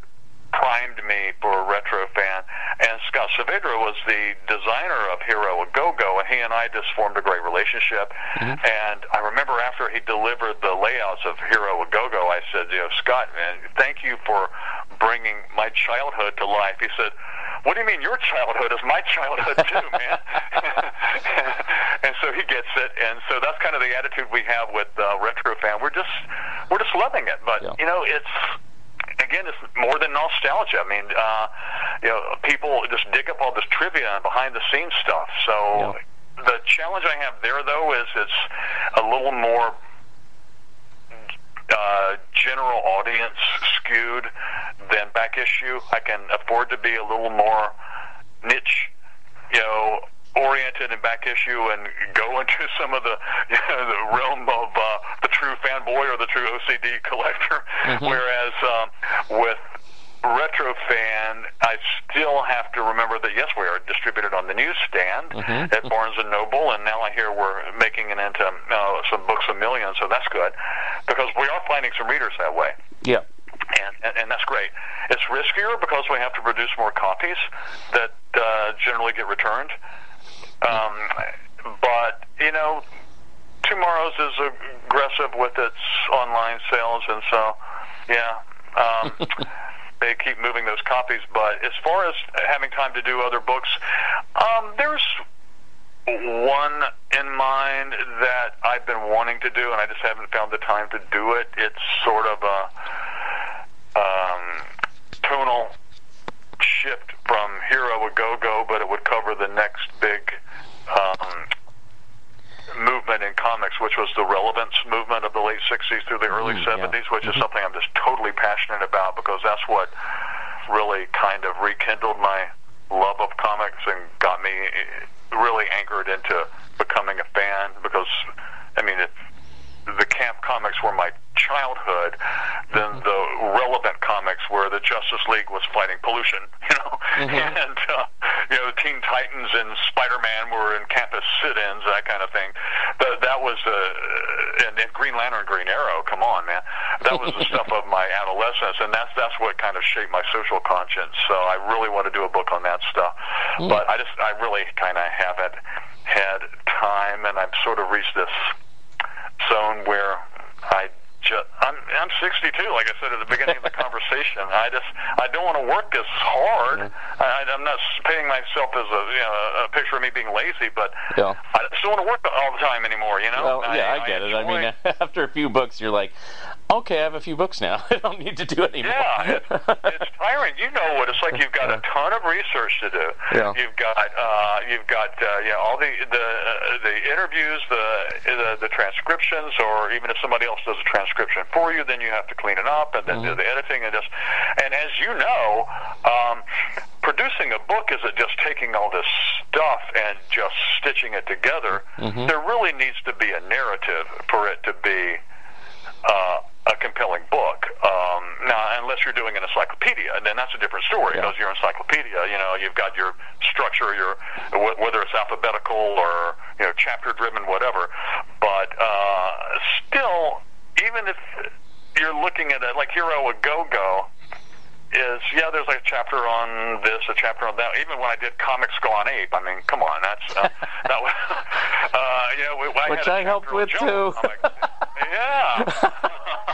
Speaker 5: primed me for a retro fan. And Scott Saavedra was the designer of Hero a Go Go, and he and I just formed a great relationship. And I remember after he delivered the layouts of Hero a Go Go, I said, you know, Scott, man, thank you for bringing my childhood to life. He said, what do you mean your childhood is my childhood too, man? and so he gets it, and so that's kind of the attitude we have with uh, retro fan. We're just we're just loving it, but
Speaker 3: Yeah.
Speaker 5: you know, it's again, it's more than nostalgia. I mean, uh, you know, people just dig up all this trivia and behind the scenes stuff. So the challenge I have there, though, is it's a little more uh, general audience skewed than back issue. I can afford to be a little more niche, you know, oriented in back issue and go into some of the, you know, the realm of uh, the true fanboy or the true OCD collector. Whereas um, with retro fan, I still have to remember that yes, we are distributed on the newsstand at Barnes and Noble, and now I hear we're making it into uh, some Books-A-Million, so that's good because we are finding some readers that way
Speaker 3: Yeah.
Speaker 5: and, and, and that's great. It's riskier because we have to produce more copies that uh, generally get returned.
Speaker 3: Few books now. I don't need to do anymore.
Speaker 5: Yeah, it, it's tiring. You know what it's like. You've got a ton of research to do.
Speaker 3: Yeah.
Speaker 5: You've got uh, you've got uh, yeah all the the uh, the interviews, the, the the transcriptions, or even if somebody else does a transcription for you, then you have to clean it up and then do the editing and just. And as you know, um, producing a book isn't just taking all this stuff and just stitching it together. There really needs to be a narrative for it to be uh, a compelling book. Um, now, unless you're doing an encyclopedia, and then that's a different story.
Speaker 3: Yeah.
Speaker 5: Because your encyclopedia, you know, you've got your structure, your wh- whether it's alphabetical or you know chapter driven, whatever. But uh, still, even if you're looking at it like Hero a Go Go. Is yeah, there's like a chapter on this, a chapter on that. Even when I did Comics Gone Ape, I mean, come on, that's uh, that was, uh, you know, I
Speaker 3: Which
Speaker 5: had a
Speaker 3: I helped
Speaker 5: chapter on
Speaker 3: with,
Speaker 5: Jungle
Speaker 3: too.
Speaker 5: Comics. yeah.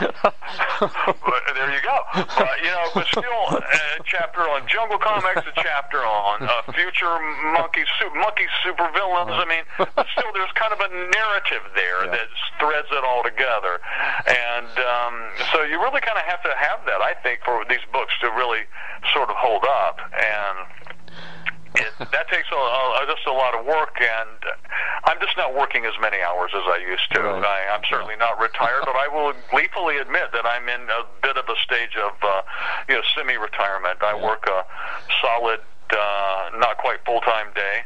Speaker 5: but there you go. But, you know, but still, a chapter on Jungle Comics, a chapter on uh, future monkey su- monkey supervillains. I mean, but still, there's kind of a narrative there
Speaker 3: Yeah.
Speaker 5: that threads it all together, and um, so you really kind of have to have that, I think, for these books to really sort of hold up and it, that takes a, a, just a lot of work, and I'm just not working as many hours as I used to.
Speaker 3: Right.
Speaker 5: I, I'm certainly not retired, but I will gleefully admit that I'm in a bit of a stage of, uh, you know, semi-retirement. I work a solid, uh, not quite full-time day,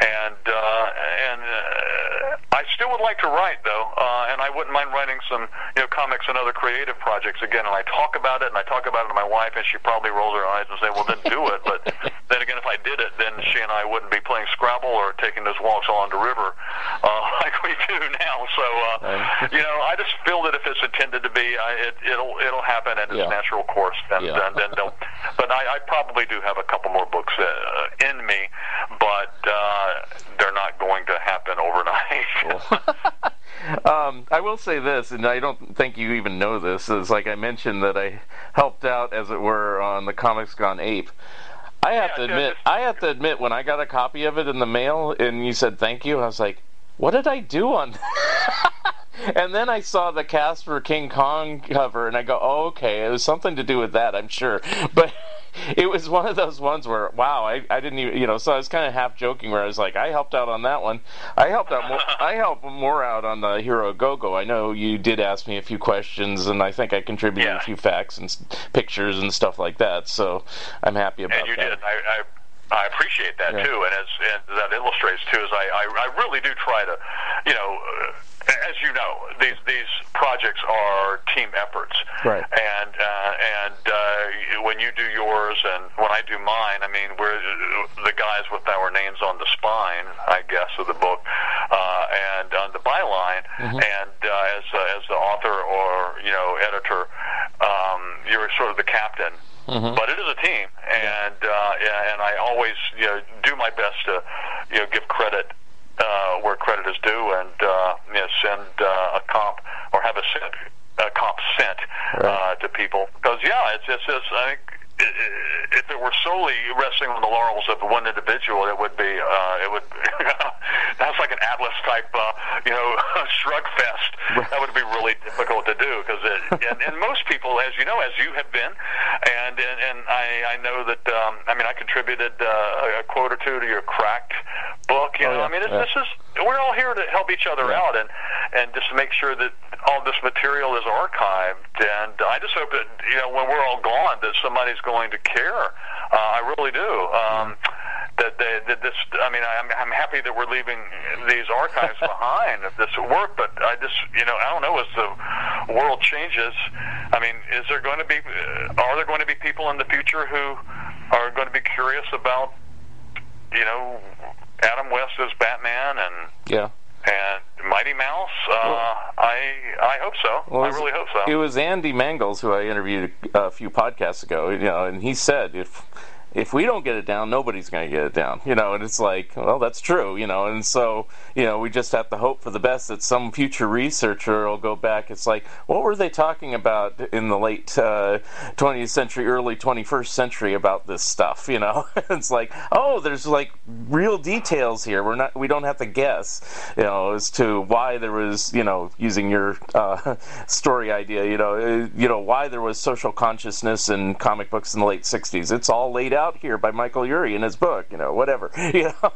Speaker 5: and uh, and uh, I still would like to write though, uh, and I wouldn't mind writing some, you know, comics and other creative projects again. And I talk about it, and I talk about it to my wife, and she probably rolls her eyes and say, "Well, then do it." But then again, if I did it, then she and I wouldn't be playing Scrabble or taking those walks along the river uh, like we do now. So, uh, you know, I just feel that if it's intended to be, I, it, it'll it'll happen at its
Speaker 3: Yeah.
Speaker 5: natural course, and,
Speaker 3: Yeah.
Speaker 5: and then they'll. But I, I probably do have a couple more books uh, in me, but uh, they're not going to happen overnight.
Speaker 3: Um, I will say this, and I don't think you even know this. Is like I mentioned that I helped out, as it were, on the Comics Gone Ape. I have
Speaker 5: Yeah,
Speaker 3: to admit, I have to admit, when I got a copy of it in the mail and you said thank you, I was like, what did I do on? that? and then I saw the Casper King Kong cover, and I go, oh, okay, it was something to do with that, I'm sure. But it was one of those ones where, wow, I, I didn't even, you know, so I was kind of half joking where I was like, I helped out on that one. I helped out more, I helped more out on the Hero Go Go. I know you did ask me a few questions, and I think I contributed
Speaker 5: Yeah.
Speaker 3: a few facts and s- pictures and stuff like that. So I'm happy about
Speaker 5: and you
Speaker 3: that.
Speaker 5: did. I, I I appreciate that
Speaker 3: Yeah.
Speaker 5: too, and as and that illustrates too, is I, I I really do try to, you know. Uh, as you know, these these projects are team efforts,
Speaker 3: Right.
Speaker 5: And uh, and uh, when you do yours and when I do mine, I mean, we're the guys with our names on the spine, I guess, of the book, uh, and on the byline, and uh, as uh, as the author or you know editor, um, you're sort of the captain. But it is a team, and uh, yeah, and I always you know do my best to you know give credit uh, where credit is due, and uh, you know, send uh, a comp or have a sent a comp sent uh, to people because yeah, it's it's, it's I think. If it were solely resting on the laurels of one individual, it would be uh, it would that's like an Atlas type uh, you know shrug fest. That would be really difficult to do because and, and most people, as you know, as you have been, and and, and I I know that um, I mean I contributed uh, a quote or two to your cracked You
Speaker 3: Oh,
Speaker 5: know,
Speaker 3: yeah,
Speaker 5: I mean it's,
Speaker 3: yeah.
Speaker 5: this is we're all here to help each other
Speaker 3: Yeah.
Speaker 5: out and and just make sure that all this material is archived. And I just hope that you know when we're all gone, that somebody's going to care. Uh, I really do. Um, that, they, that this, I mean, I'm, I'm happy that we're leaving these archives behind of this work, but I just, you know, I don't know as the world changes. I mean, is there going to be, are there going to be people in the future who are going to be curious about, you know, Adam West as Batman and
Speaker 3: yeah.
Speaker 5: and Mighty Mouse. Uh, I I hope so.
Speaker 3: Well,
Speaker 5: I really hope so.
Speaker 3: It was Andy Mangels who I interviewed a few podcasts ago, you know, and he said if if we don't get it down, nobody's going to get it down, you know. And it's like, well, that's true, you know. And so, you know, we just have to hope for the best that some future researcher will go back. It's like, what were they talking about in the late uh, 20th century, early 21st century about this stuff? You know, it's like, oh, there's like real details here. We're not, we don't have to guess, you know, as to why there was, you know, using your uh, story idea, you know, uh, you know why there was social consciousness in comic books in the late 60s. It's all laid out here by Michael Eury in his book, you know, whatever. You know?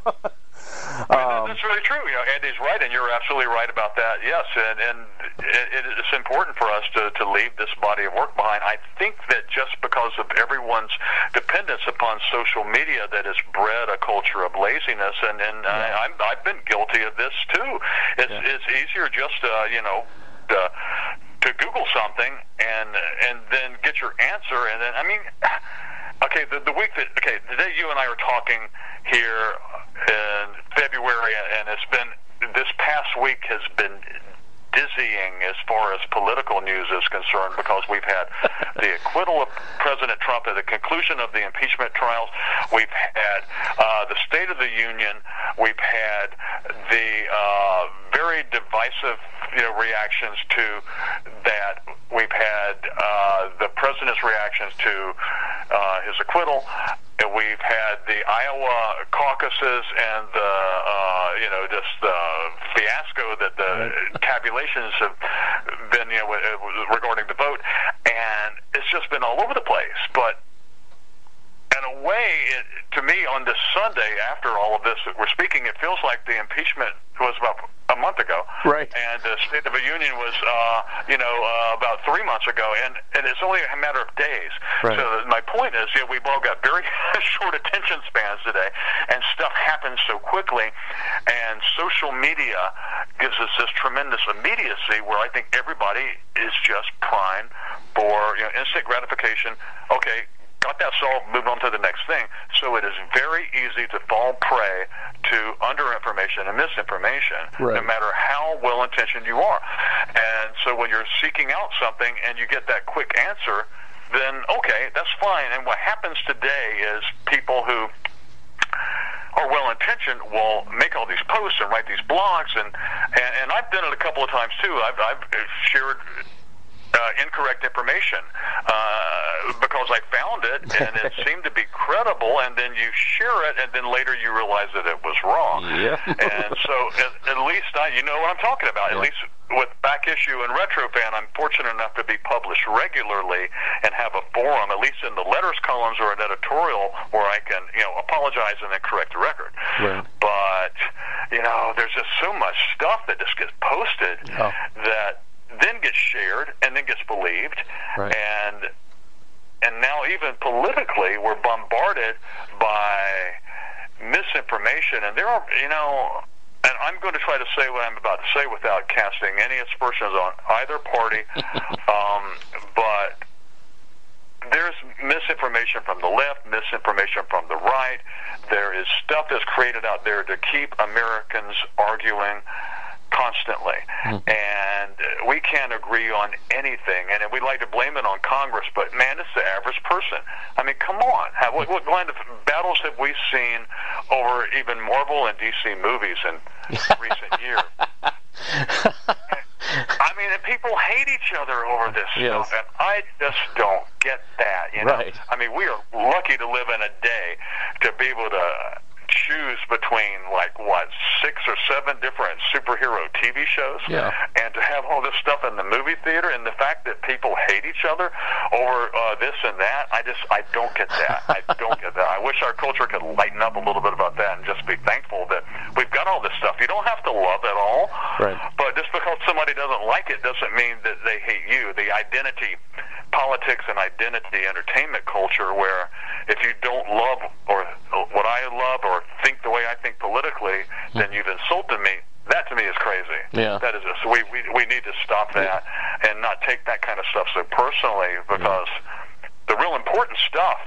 Speaker 5: um, that's really true. You know, Andy's right, and you're absolutely right about that. Yes, and and it, it's important for us to to leave this body of work behind. I think that just because of everyone's dependence upon social media, that has bred a culture of laziness, and and yeah. I, I'm, I've been guilty of this too. It's yeah. it's easier just uh, you know. To, to Google something and and then get your answer, and then I mean, okay, the the week that okay, the day you and I are talking here in February, and it's been this past week has been dizzying as far as political news is concerned because we've had the acquittal of President Trump at the conclusion of the impeachment trials. We've had uh, the State of the Union. We've had the uh, very divisive you know, reactions to that. We've had uh, the president's reactions to uh, his acquittal. We've had the Iowa caucuses and the uh, you know just the fiasco that the tabulations have been you know regarding the vote, and it's just been all over the place. But in a way, it, to me, on this Sunday, after all of this that we're speaking, it feels like the impeachment was about a month ago.
Speaker 3: Right.
Speaker 5: And the State of the Union was, uh, you know, uh, about three months ago, and, and it's only a matter of days.
Speaker 3: Right.
Speaker 5: So my point is, you know, we've all got very short attention spans today, and stuff happens so quickly, and social media gives us this tremendous immediacy where I think everybody is just primed for you know, instant gratification. Okay, got that solved, moved on to the next thing. So it is very easy to fall prey to underinformation and misinformation,
Speaker 3: right.
Speaker 5: no matter how well intentioned you are. And so when you're seeking out something and you get that quick answer, then okay, that's fine. And what happens today is people who are well intentioned will make all these posts and write these blogs and and, and I've done it a couple of times too. I've I've shared uh, incorrect information uh, because I found it and it seemed to be credible, and then you share it, and then later you realize that it was wrong.
Speaker 3: Yeah.
Speaker 5: and so at, at least I, you know what I'm talking about.
Speaker 3: Yeah.
Speaker 5: At least with Back Issue and Retrofan, I'm fortunate enough to be published regularly and have a forum, at least in the letters columns or an editorial, where I can, you know, apologize and then correct the record.
Speaker 3: Right.
Speaker 5: But you know, there's just so much stuff that just gets posted
Speaker 3: oh.
Speaker 5: that then gets shared and then gets believed.
Speaker 3: Right.
Speaker 5: And and now even politically, we're bombarded by misinformation, and there are you know. And I'm going to try to say what I'm about to say without casting any aspersions on either party. um, but there's misinformation from the left, misinformation from the right. There is stuff that's created out there to keep Americans arguing constantly.
Speaker 3: Mm.
Speaker 5: And we can't agree on anything. And we like to blame it on Congress, but man, it's the average person. I mean, come on. Have, what, what kind of battles have we seen over even Marvel and DC movies in recent years? I mean, and people hate each other over this
Speaker 3: yes.
Speaker 5: stuff, and I just don't get that. You know,
Speaker 3: right.
Speaker 5: I mean, we are lucky to live in a day to be able to choose between like what six or seven different superhero TV shows,
Speaker 3: yeah.
Speaker 5: and to have all this stuff in the movie theater, and the fact that people hate each other over uh, this and that, I just I don't get that. I don't get that. I wish our culture could lighten up a little bit about that and just be thankful that we've got all this stuff. You don't have to love it all,
Speaker 3: right.
Speaker 5: but just because somebody doesn't like it doesn't mean that they hate you. The identity politics and identity entertainment culture where if you don't love or what I love or think the way I think politically, then you've insulted me. That to me is crazy.
Speaker 3: Yeah.
Speaker 5: That is. So we, we we need to stop that and not take that kind of stuff so personally because the real important stuff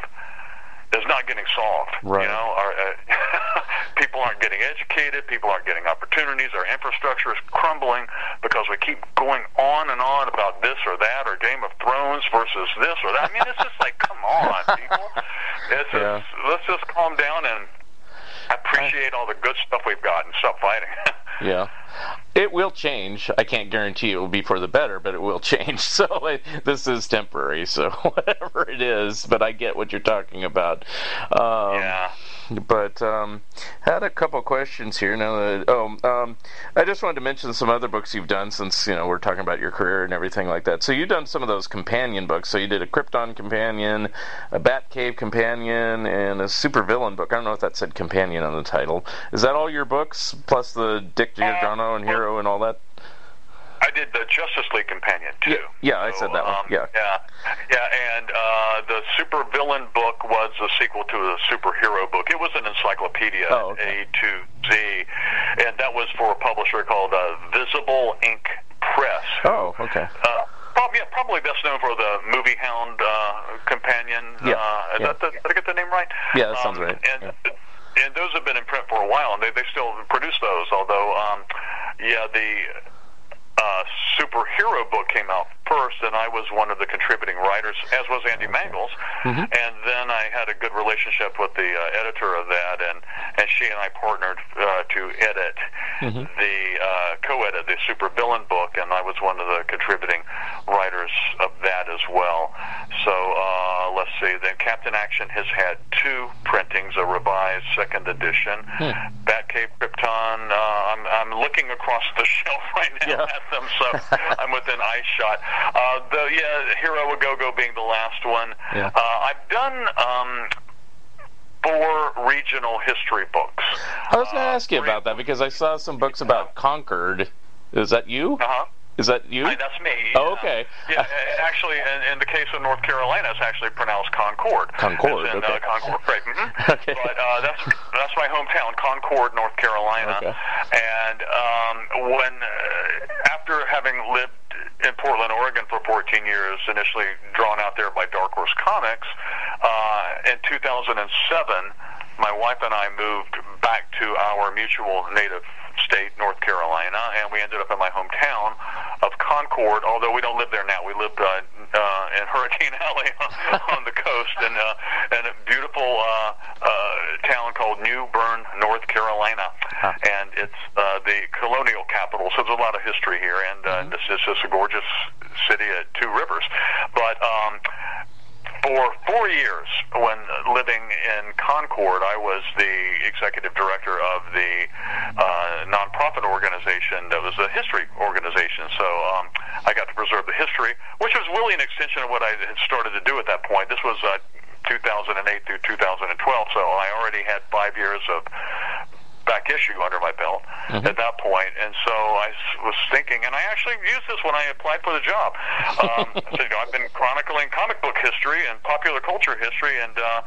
Speaker 5: is not getting solved.
Speaker 3: Right.
Speaker 5: You know, our, uh, people aren't getting educated, people aren't getting opportunities, our infrastructure is crumbling because we keep going on and on about this or that or Game of Thrones versus this or that. I mean, it's just like, come on, people. It's
Speaker 3: Yeah.
Speaker 5: just, Appreciate all the good stuff we've got and stop fighting.
Speaker 3: yeah. It will change. I can't guarantee it will be for the better, but it will change. So it, this is temporary. So whatever it is, but I get what you're talking about.
Speaker 5: Um, yeah.
Speaker 3: But um, had a couple questions here. Now, that, oh, um, I just wanted to mention some other books you've done since you know we're talking about your career and everything like that. So you've done some of those companion books. So you did a Krypton companion, a Batcave companion, and a supervillain book. I don't know if that said companion on the title. Is that all your books plus the Dick Giordano and Hero and all that?
Speaker 5: I did the Justice League companion too.
Speaker 3: Yeah, yeah I said that one. Um, yeah,
Speaker 5: yeah, yeah. And uh, the super villain book was a sequel to the superhero book. It was an encyclopedia, oh, okay. A to Z, and that was for a publisher called uh, Visible Ink Press.
Speaker 3: Oh, okay.
Speaker 5: Uh, Probably, yeah, probably best known for the Movie Hound uh, companion.
Speaker 3: Yeah,
Speaker 5: uh,
Speaker 3: yeah.
Speaker 5: That the, did I get the name right?
Speaker 3: Yeah, that sounds um, right.
Speaker 5: And,
Speaker 3: yeah.
Speaker 5: And those have been in print for a while, and they, they still produce those. Although, um, yeah, the uh, superhero book came out first, and I was one of the contributing writers, as was Andy Mangels. Mm-hmm. And then I had a good relationship with the uh, editor of that, and and she and I partnered uh, to edit mm-hmm. the uh, co-edit the supervillain book, and I was one of the contributing writers of that as well. So uh, let's see. Then Captain Action has had two printings, a revised second edition. Hmm. Batcave Krypton. Uh, I'm I'm looking across the shelf right now. Yeah them, so I'm within eye shot. Uh, the yeah, Hero a Go Go being the last one.
Speaker 3: Yeah. Uh,
Speaker 5: I've done um, four regional history books.
Speaker 3: I was going to ask you about that because I saw some books about Concord. Is that you?
Speaker 5: Uh huh.
Speaker 3: Is that you?
Speaker 5: Hi, that's me.
Speaker 3: Oh, okay.
Speaker 5: Yeah, actually, in, in, the case of North Carolina, it's actually pronounced Concord.
Speaker 3: Concord.
Speaker 5: In,
Speaker 3: uh, okay.
Speaker 5: Uh, Concord, right? Mm-hmm.
Speaker 3: okay.
Speaker 5: But uh, that's that's my hometown, Concord, North Carolina.
Speaker 3: Okay.
Speaker 5: And um, when uh, after having lived in Portland, Oregon for 14 years, initially drawn out there by Dark Horse Comics, uh, in 2007, my wife and I moved back to our mutual native state, North Carolina, and we ended up in my hometown of Concord. Although we don't live there now, we lived uh, uh, in Hurricane Alley on the coast, and uh, and a beautiful uh, uh, town called New Bern, North Carolina, huh. and it's uh, the colonial capital. So there's a lot of history here, and uh, mm-hmm. this is just a gorgeous city at two rivers. But um, for four years, when living in Concord, I was the executive director of the uh, nonprofit organization that was a history organization. So um, I got to preserve the history, which was really an extension of what I had started to do at that point. This was uh, 2008 through 2012, so I already had five years of back issue under my belt mm-hmm. at that point, and so I was thinking, and I actually used this when I applied for the job. Um, so, you know, I've been chronicling comic book history and popular culture history, and uh,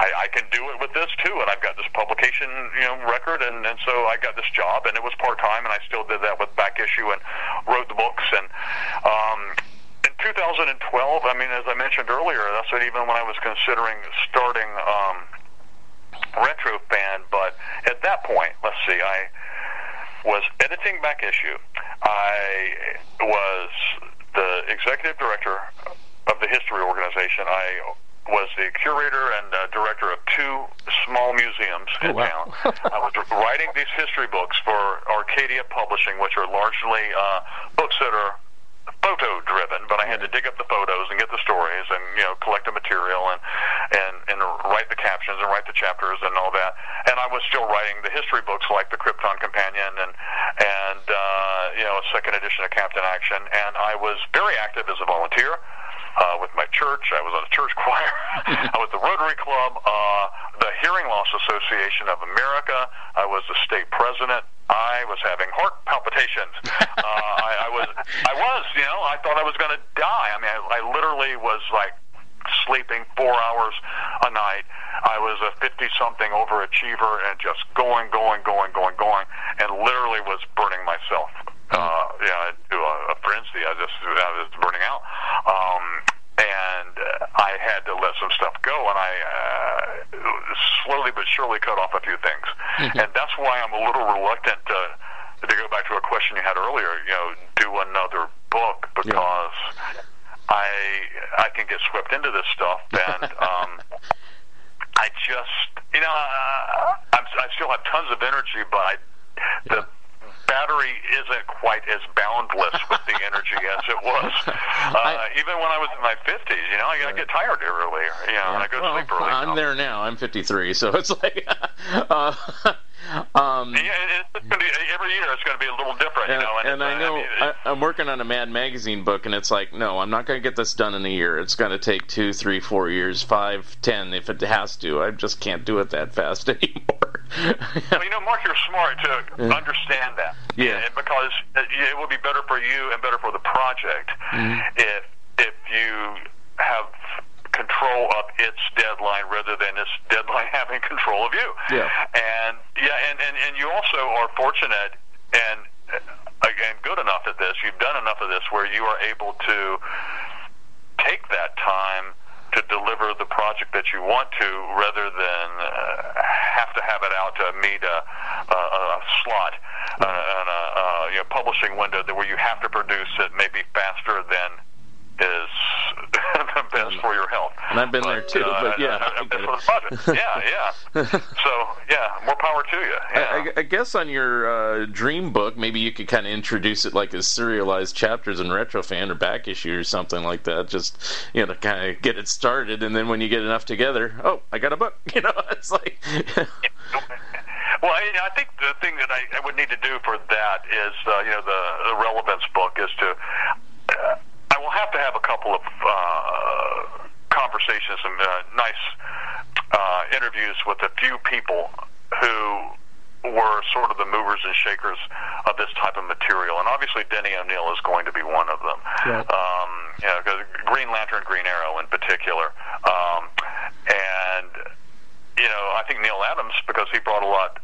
Speaker 5: I, I can do it with this too. And I've got this publication, you know, record, and, and so I got this job, and it was part time, and I still did that with back issue and wrote the books and. Um, in 2012, I mean, as I mentioned earlier, that's what even when I was considering starting um, retro fan, but at that point, let's see, I was editing back issue. I was the executive director of the history organization. I was the curator and uh, director of two small museums
Speaker 3: oh,
Speaker 5: in
Speaker 3: wow.
Speaker 5: town. I was writing these history books for Arcadia Publishing, which are largely uh, books that are photo driven, but I had to dig up the photos and get the stories and you know collect the material and and and write the captions and write the chapters and all that. And I was still writing the history books like the Krypton Companion and and uh, you know a second edition of Captain Action. And I was very active as a volunteer uh, with my church. I was on the church choir. I was the Rotary Club, uh, the Hearing Loss Association of America. I was the state president. I was having heart palpitations. uh, I, I was, I was, you know, I thought I was going to die. I mean, I, I literally was like sleeping four hours a night. I was a 50 something overachiever and just going, going, going, going, going, and literally was burning myself uh, yeah, to a, a frenzy. I just I was burning out, um, and uh, I had to let some stuff go, and I uh, slowly but surely cut off a few things, mm-hmm. and that's why I'm a little reluctant to to go back to a question you had earlier. You know, do another book because yeah. I I can get swept into this stuff, and um, I just you know uh, I'm I still have tons of energy, but I, yeah. Battery isn't quite as boundless with the energy as it was. Uh, I, even when I was in my 50s, you know, I, I get tired earlier. You know, yeah. I go to
Speaker 3: well,
Speaker 5: sleep early.
Speaker 3: I'm
Speaker 5: so.
Speaker 3: there now. I'm 53, so it's like. Uh,
Speaker 5: um, yeah, it's gonna be, every year it's going to be a little different,
Speaker 3: and,
Speaker 5: you know.
Speaker 3: And, and I know I mean, I, am working on a Mad Magazine book, and it's like, no, I'm not going to get this done in a year. It's going to take two, three, four years, five, ten, if it has to. I just can't do it that fast anymore.
Speaker 5: well, you know, Mark, you're smart to understand that.
Speaker 3: Yeah.
Speaker 5: Because it will be better for you and better for the project mm-hmm. if if you have control of its deadline rather than its deadline having control of you.
Speaker 3: Yeah.
Speaker 5: And yeah, and, and, and you also are fortunate and uh, again good enough at this. You've done enough of this where you are able to take that time to deliver the project that you want to rather than uh, have to have it out to meet a, a, a slot uh, and a, a you know, publishing window that where you have to produce it maybe faster than is best for your health.
Speaker 3: And I've been
Speaker 5: but,
Speaker 3: there too, uh, but yeah.
Speaker 5: For the project. yeah, yeah. so, yeah, more power to you. Yeah.
Speaker 3: I, I, guess on your uh, dream book, maybe you could kind of introduce it like as serialized chapters in Retrofan or back issue or something like that, just, you know, to kind of get it started. And then when you get enough together, oh, I got a book. You know, it's like.
Speaker 5: Well, I, I think the thing that I, I would need to do for that is, uh, you know, the, the relevance book is to. Uh, I will have to have a couple of uh, conversations, some uh, nice uh, interviews with a few people who were sort of the movers and shakers of this type of material. And obviously, Denny O'Neil is going to be one of them.
Speaker 3: Right. Um,
Speaker 5: you know, Green Lantern, Green Arrow in particular. Um, and, you know, I think Neal Adams, because he brought a lot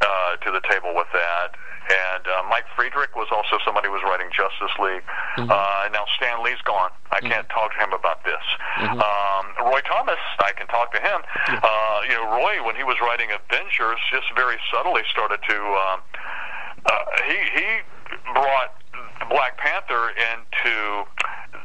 Speaker 5: uh, to the table with that. And uh, Mike Friedrich was also somebody who was writing Justice League. Mm-hmm. Uh, now Stan Lee's gone. I mm-hmm. can't talk to him about this. Mm-hmm. Um, Roy Thomas, I can talk to him. Uh, you know, Roy, when he was writing Avengers, just very subtly started to. Um, uh, he he brought Black Panther into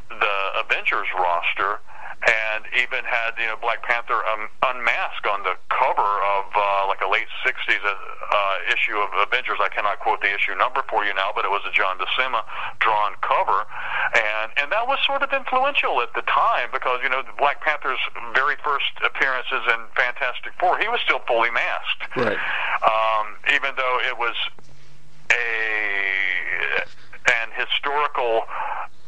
Speaker 5: the Avengers roster and even had you know Black Panther um, unmasked on the cover of uh, like a late '60s uh, issue of Avengers. I cannot quote the issue number for you now, but it was a John Buscema drawn cover, and and that was sort of influential at the time because you know Black Panther's very first appearances in Fantastic Four, he was still fully masked,
Speaker 3: right?
Speaker 5: Um, even though it was a an historical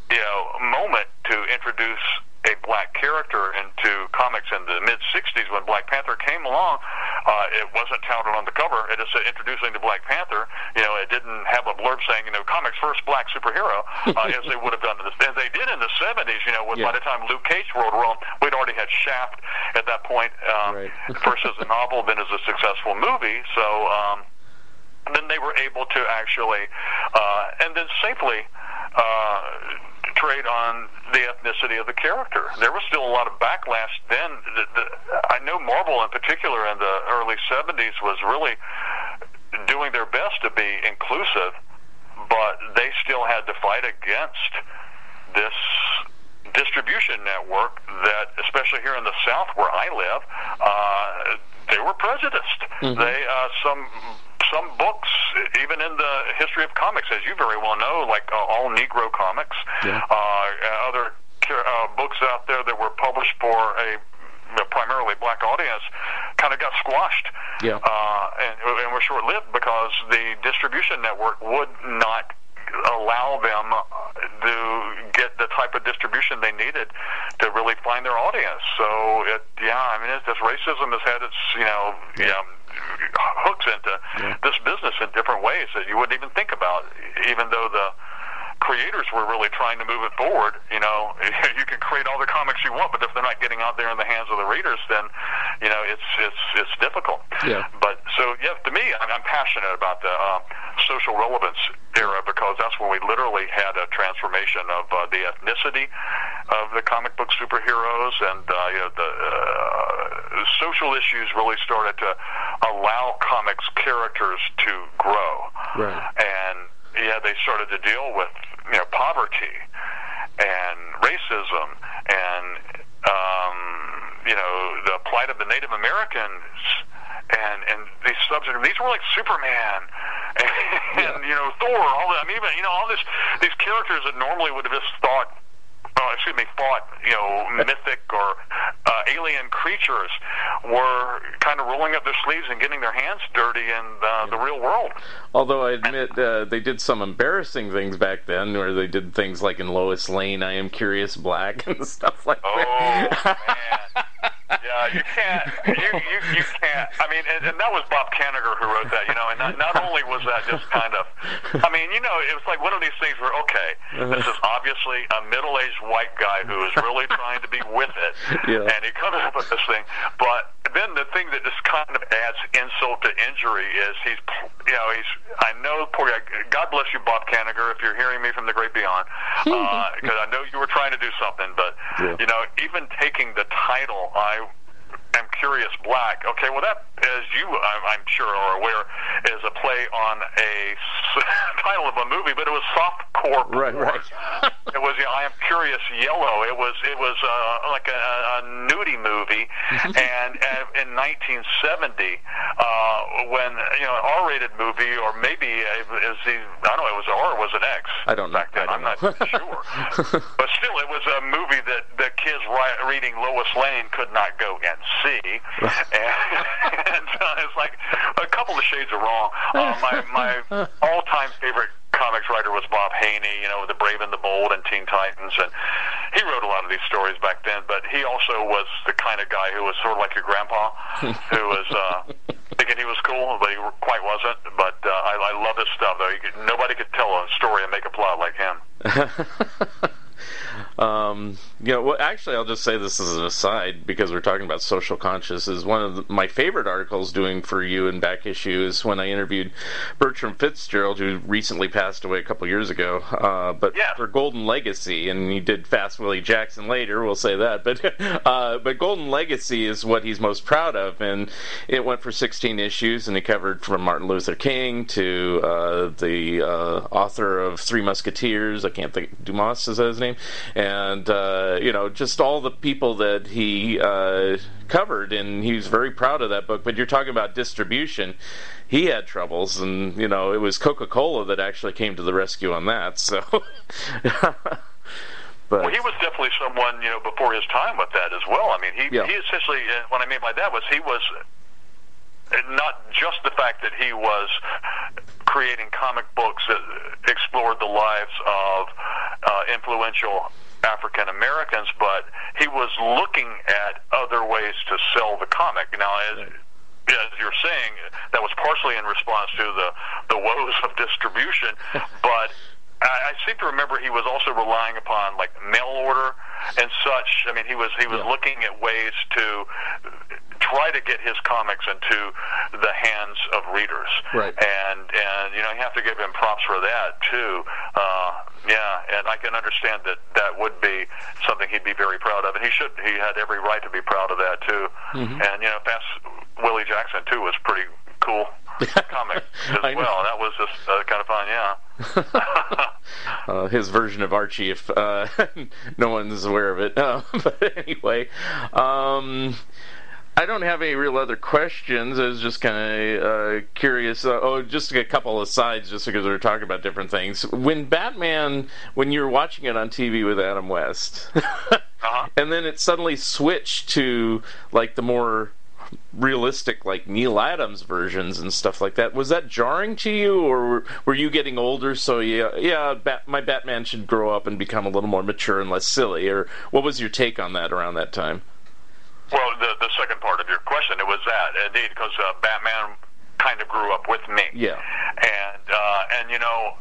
Speaker 5: you know moment to introduce a black character into comics in the mid 60s when Black Panther came along. Uh, it wasn't touted on the cover. It just said introducing the Black Panther. You know, it didn't have a blurb saying, you know, comics first black superhero, uh, as they would have done, this, as they did in the 70s. You know, with, yeah. by the time Luke Cage rolled around, we'd already had Shaft at that point, um, right. first as a novel, then as a successful movie. So. Um, then they were able to actually, uh, and then safely uh, trade on the ethnicity of the character. There was still a lot of backlash then. The, the, I know Marvel, in particular, in the early 70s, was really doing their best to be inclusive, but they still had to fight against this distribution network that, especially here in the South where I live, uh, they were prejudiced. Mm-hmm. They uh, some some books, even in the history of comics, as you very well know, like uh, all Negro comics,
Speaker 3: yeah. uh,
Speaker 5: other uh, books out there that were published for a primarily black audience kind of got squashed.
Speaker 3: Yeah.
Speaker 5: Uh, and, and were short lived because the distribution network would not allow them to get the type of distribution they needed to really find their audience. So, it, yeah, I mean, it's, this racism has had its, you know, yeah. hooks into yeah. this business in different ways that you wouldn't even think about, even though the creators were really trying to move it forward. You know, you can create all the comics you want, but if they're not getting out there in the hands of the readers, then you know it's it's it's difficult.
Speaker 3: Yeah.
Speaker 5: But so yeah, to me, I'm, I'm passionate about the uh, social relevance era because that's when we literally had a transformation of uh, the ethnicity of the comic book superheroes, and uh, you know the uh, social issues really started to allow comics characters to grow.
Speaker 3: Right.
Speaker 5: And yeah, they started to deal with you know poverty and racism and um, you know the plight of the Native Americans and and these subjects. These were like Superman and, yeah. and you know Thor. All that. I mean, even you know all this these characters that normally would have just thought uh, excuse me, fought, you know, mythic or uh, alien creatures were kind of rolling up their sleeves and getting their hands dirty in uh, the real world.
Speaker 3: Although I admit uh, they did some embarrassing things back then, where they did things like in Lois Lane, I Am Curious Black and stuff like
Speaker 5: oh, that. Oh man. Yeah, you can't. You, you you can't. I mean, and, and that was Bob Kanigher who wrote that. You know, and not, not only was that just kind of. I mean, you know, it was like one of these things where okay, uh-huh. this is obviously a middle-aged white guy who is really trying to be with it, yeah. and he comes up with this thing. But then the thing that just kind of adds insult to injury is he's, you know, he's. I know, poor guy. God bless you, Bob Kanigher, if you're hearing me from the great beyond, because uh, I know you were trying to do something. But yeah. you know, even taking the title, I am Curious Black. Okay, well that, as you I'm sure are aware, is a play on a title of a movie, but it was softcore.
Speaker 3: Right, right.
Speaker 5: it was you know, I am Curious Yellow. It was it was uh, like a, a nudie movie, and, and in 1970, uh, when you know an R-rated movie, or maybe is the I don't know, it was R or was it X?
Speaker 3: I don't know.
Speaker 5: Back then,
Speaker 3: I'm
Speaker 5: not sure. but still, it was a movie that the kids ri- reading Lois Lane could not go and see, and, and uh, it's like a couple of shades of wrong. Uh, my my all-time favorite comics writer was Bob Haney, you know, The Brave and the Bold and Teen Titans, and he wrote a lot of these stories back then. But he also was the kind of guy who was sort of like your grandpa, who was uh, thinking he was cool, but he quite wasn't. But uh, I, I love his stuff, though. Could, nobody could tell a story and make a plot like him.
Speaker 3: Um, you know, well, actually, I'll just say this as an aside because we're talking about social conscious. Is one of the, my favorite articles doing for you in back issue is when I interviewed Bertram Fitzgerald, who recently passed away a couple years ago. Uh, but
Speaker 5: yeah.
Speaker 3: for Golden Legacy, and he did Fast Willie Jackson later. We'll say that, but uh, but Golden Legacy is what he's most proud of, and it went for 16 issues, and it covered from Martin Luther King to uh, the uh, author of Three Musketeers. I can't think Dumas is that his name and uh, you know just all the people that he uh, covered, and he was very proud of that book. But you're talking about distribution. He had troubles, and you know it was Coca Cola that actually came to the rescue on that. So.
Speaker 5: But, well, he was definitely someone, you know, before his time with that as well. I mean, he
Speaker 3: yeah.
Speaker 5: he essentially, uh, what I mean by that was he was not just the fact that he was creating comic books that explored the lives of uh, influential African Americans, but he was looking at other ways to sell the comic. Now, as as you're saying, that was partially in response to the the woes of distribution, but I, I seem to remember he was also relying upon like mail order and such. I mean, he was he was yeah. looking at ways to try to get his comics into the hands of readers.
Speaker 3: Right.
Speaker 5: And and you know you have to give him props for that too. Uh, yeah, and I can understand that that would be something he'd be very proud of, and he should. He had every right to be proud of that too. Mm-hmm. And you know, Fast Willie Jackson too was pretty cool comic as well. That was just uh, kind of fun,
Speaker 3: yeah. uh, his version of Archie, if uh, no one's aware of it. Uh, but anyway, um, I don't have any real other questions. I was just kind of uh, curious. Uh, oh, just a couple of sides, just because we are talking about different things. When Batman, when you were watching it on TV with Adam West,
Speaker 5: uh-huh.
Speaker 3: and then it suddenly switched to like the more realistic like Neal Adams versions and stuff like that. Was that jarring to you, or were, you getting older? So yeah, yeah, Bat- my Batman should grow up and become a little more mature and less silly. Or what was your take on that around that time?
Speaker 5: Well, the the second part of your question, it was that indeed because uh, Batman kind of grew up with me.
Speaker 3: Yeah.
Speaker 5: And uh, and you know,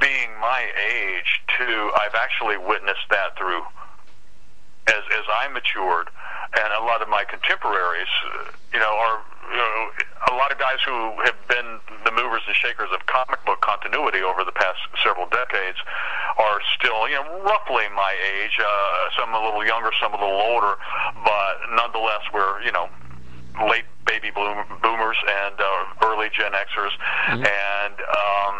Speaker 5: being my age too, I've actually witnessed that through as as I matured, and a lot of my contemporaries, you know, are you know, a lot of guys who have been the movers and shakers of comic book continuity over the past several decades are still, you know, roughly my age. Uh, some a little younger, some a little older, but nonetheless, we're you know late baby boom, boomers and uh, early Gen Xers, mm-hmm. and um,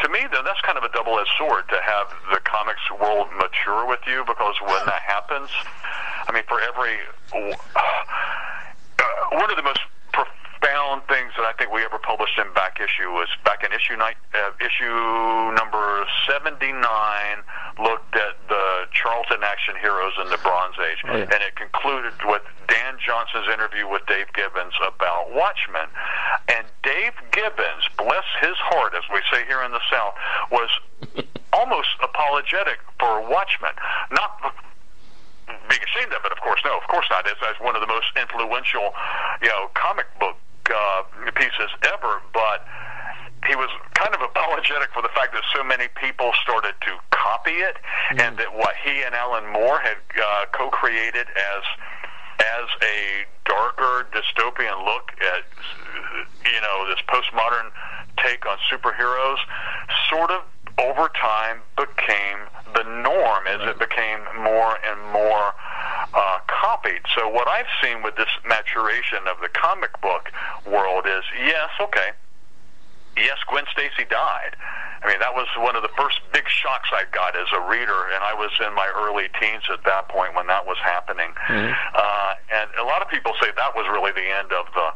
Speaker 5: to me, then that's kind of a double-edged sword to have the comics world mature with you because when that happens, I mean, for every uh, one of the most profound things that I think we ever published in back issue was back in issue night, uh, issue number 79 looked at the Charlton action heroes in the Bronze Age,
Speaker 3: oh, yeah.
Speaker 5: and it concluded with Dan Johnson's interview with Dave Gibbons about Watchmen. And Dave Gibbons, bless his heart, as we say here in the South, was almost apologetic for Watchmen. Not being ashamed of it, of course, no, of course not. It's, it's one of the most influential, you know, comic book uh, pieces ever, but he was kind of apologetic for the fact that so many people started to copy it, mm. and that what he and Alan Moore had uh, co-created as as a darker dystopian look at you know this postmodern take on superheroes sort of over time became the norm as it became more and more uh, copied. So what I've seen with this maturation of the comic book world is yes, okay, yes, Gwen Stacy died. I mean, that was one of the first big shocks I got as a reader, and I was in my early teens at that point when that was happening. Mm-hmm. Uh, and a lot of people say that was really the end of the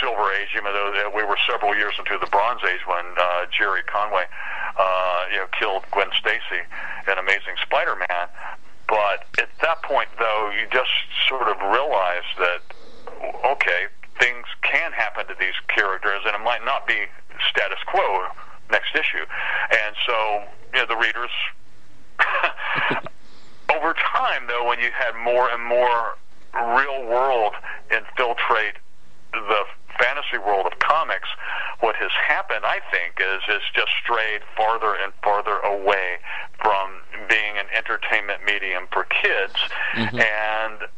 Speaker 5: Silver Age, even though we were several years into the Bronze Age when uh, Gerry Conway, uh, you know, killed Gwen Stacy in Amazing Spider-Man. But at that point, though, you just sort of realize that okay, things can happen to these characters, and it might not be status quo next issue. And so, you know, the readers, over time, though, when you had more and more real world infiltrate the fantasy world of comics, what has happened, I think, is is just strayed farther and farther away from being an entertainment medium for kids, mm-hmm. and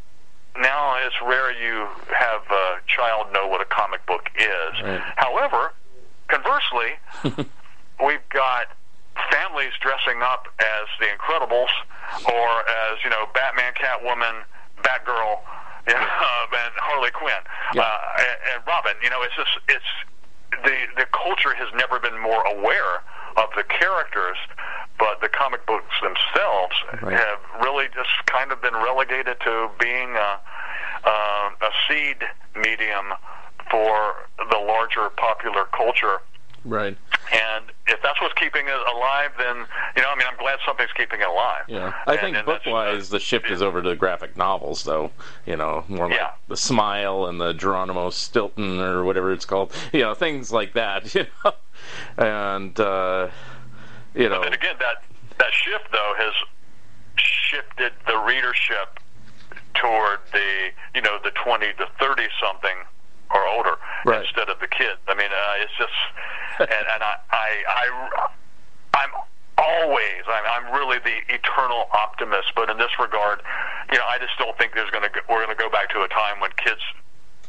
Speaker 5: now it's rare you have a child know what a comic book is. Right. However, conversely, we've got families dressing up as the Incredibles or as you know Batman, Catwoman, Batgirl, you know, and Harley Quinn yeah. uh, and, and Robin. You know, it's just it's the the culture has never been more aware of the characters, but the comic books themselves right. have really just kind of been relegated to being a, uh, a seed medium for the larger popular culture.
Speaker 3: Right.
Speaker 5: And if that's what's keeping it alive, then you know, I mean, I'm glad something's keeping it alive.
Speaker 3: Yeah, I and, think and book-wise, the shift is over to graphic novels, though. You know, more like yeah. the Smile and the Geronimo Stilton or whatever it's called. You know, things like that. You know, and uh, you know.
Speaker 5: But again, that that shift though has shifted the readership toward the you know the 20 to 30 something or older
Speaker 3: right.
Speaker 5: instead of the kids. I mean, uh, it's just, and, and I, I, I, I'm always, I'm, I'm really the eternal optimist. But in this regard, you know, I just don't think there's going to we're going to go back to a time when kids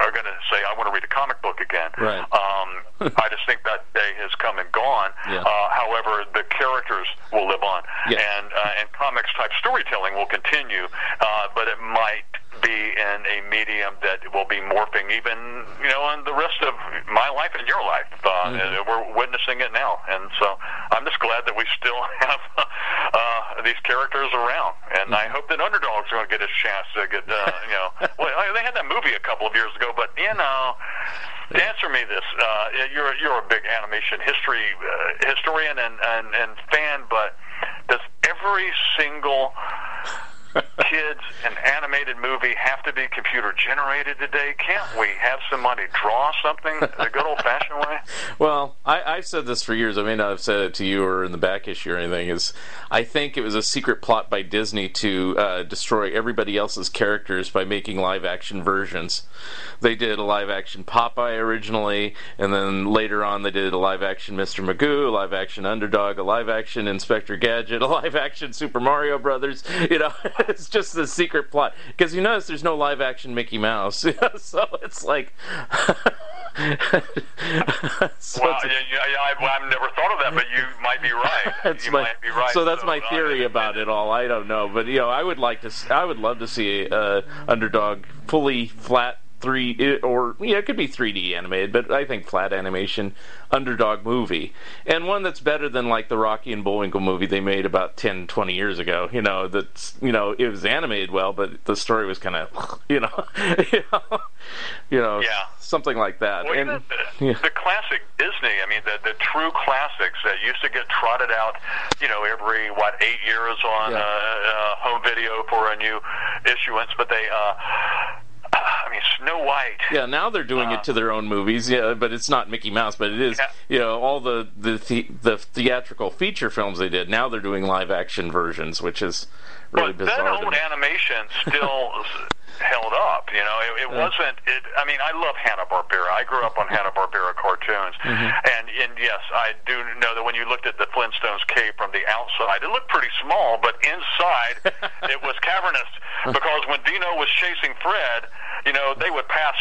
Speaker 5: are going to say, "I want to read a comic book again."
Speaker 3: Right.
Speaker 5: Um, I just think that day has come and gone.
Speaker 3: Yeah.
Speaker 5: Uh, however, the characters will live on,
Speaker 3: yeah.
Speaker 5: and uh, and comics type storytelling will continue, uh, but it might be in a medium that will be morphing even you know in the rest of my life and your life. Uh, mm-hmm. We're witnessing it now, and so I'm just glad that we still have uh, these characters around, and mm-hmm. I hope that underdogs are going to get a chance to get uh, you know. well, they had that movie a couple of years ago, but you know. Answer me this, uh, you're you're a big animation history uh, historian and, and and fan, but does every single kids an animated movie have to be computer generated today? Can't we have somebody draw something the good old fashioned way?
Speaker 3: Well, I, I've said this for years. I may not have said it to you or in the back issue or anything. Is I think it was a secret plot by Disney to uh, destroy everybody else's characters by making live action versions. They did a live action Popeye originally, and then later on they did a live action Mr. Magoo, a live action Underdog, a live action Inspector Gadget, a live action Super Mario Brothers. You know. it's just the secret plot because you notice there's no live action Mickey Mouse, so it's like.
Speaker 5: so well, yeah, yeah, I, have never thought of that, but you might be right. you
Speaker 3: my,
Speaker 5: might be right.
Speaker 3: So that's so, my theory about it all. I don't know, but you know, I would like to. I would love to see uh, underdog fully flat three or yeah, it could be 3D animated, but I think flat animation underdog movie, and one that's better than like the Rocky and Bullwinkle movie they made about 10, 20 years ago. You know, that's you know it was animated well, but the story was kind of you know, you know, you know,
Speaker 5: Yeah.
Speaker 3: something like that.
Speaker 5: Well,
Speaker 3: and
Speaker 5: the,
Speaker 3: yeah.
Speaker 5: the classic Disney, I mean, the, the true classics that used to get trotted out, you know, every, what, eight years on
Speaker 3: Yeah.
Speaker 5: uh, uh, home video for a new issuance, but they, uh, I mean, Snow White.
Speaker 3: Yeah, now they're doing it uh, to their own movies. Yeah, but it's not Mickey Mouse, but it is.
Speaker 5: Yeah.
Speaker 3: You know, all the the, the the theatrical feature films they did. Now they're doing live action versions, which is really
Speaker 5: but that
Speaker 3: bizarre. to
Speaker 5: old animation still held up. You know, it, it wasn't. It, I mean, I love Hanna Barbera. I grew up on Hanna Barbera cartoons,
Speaker 3: Mm-hmm.
Speaker 5: and and yes, I do know that when you looked at the Flintstones cave from the outside, it looked pretty small, but inside it was cavernous because when Dino was chasing Fred, you know, they would pass.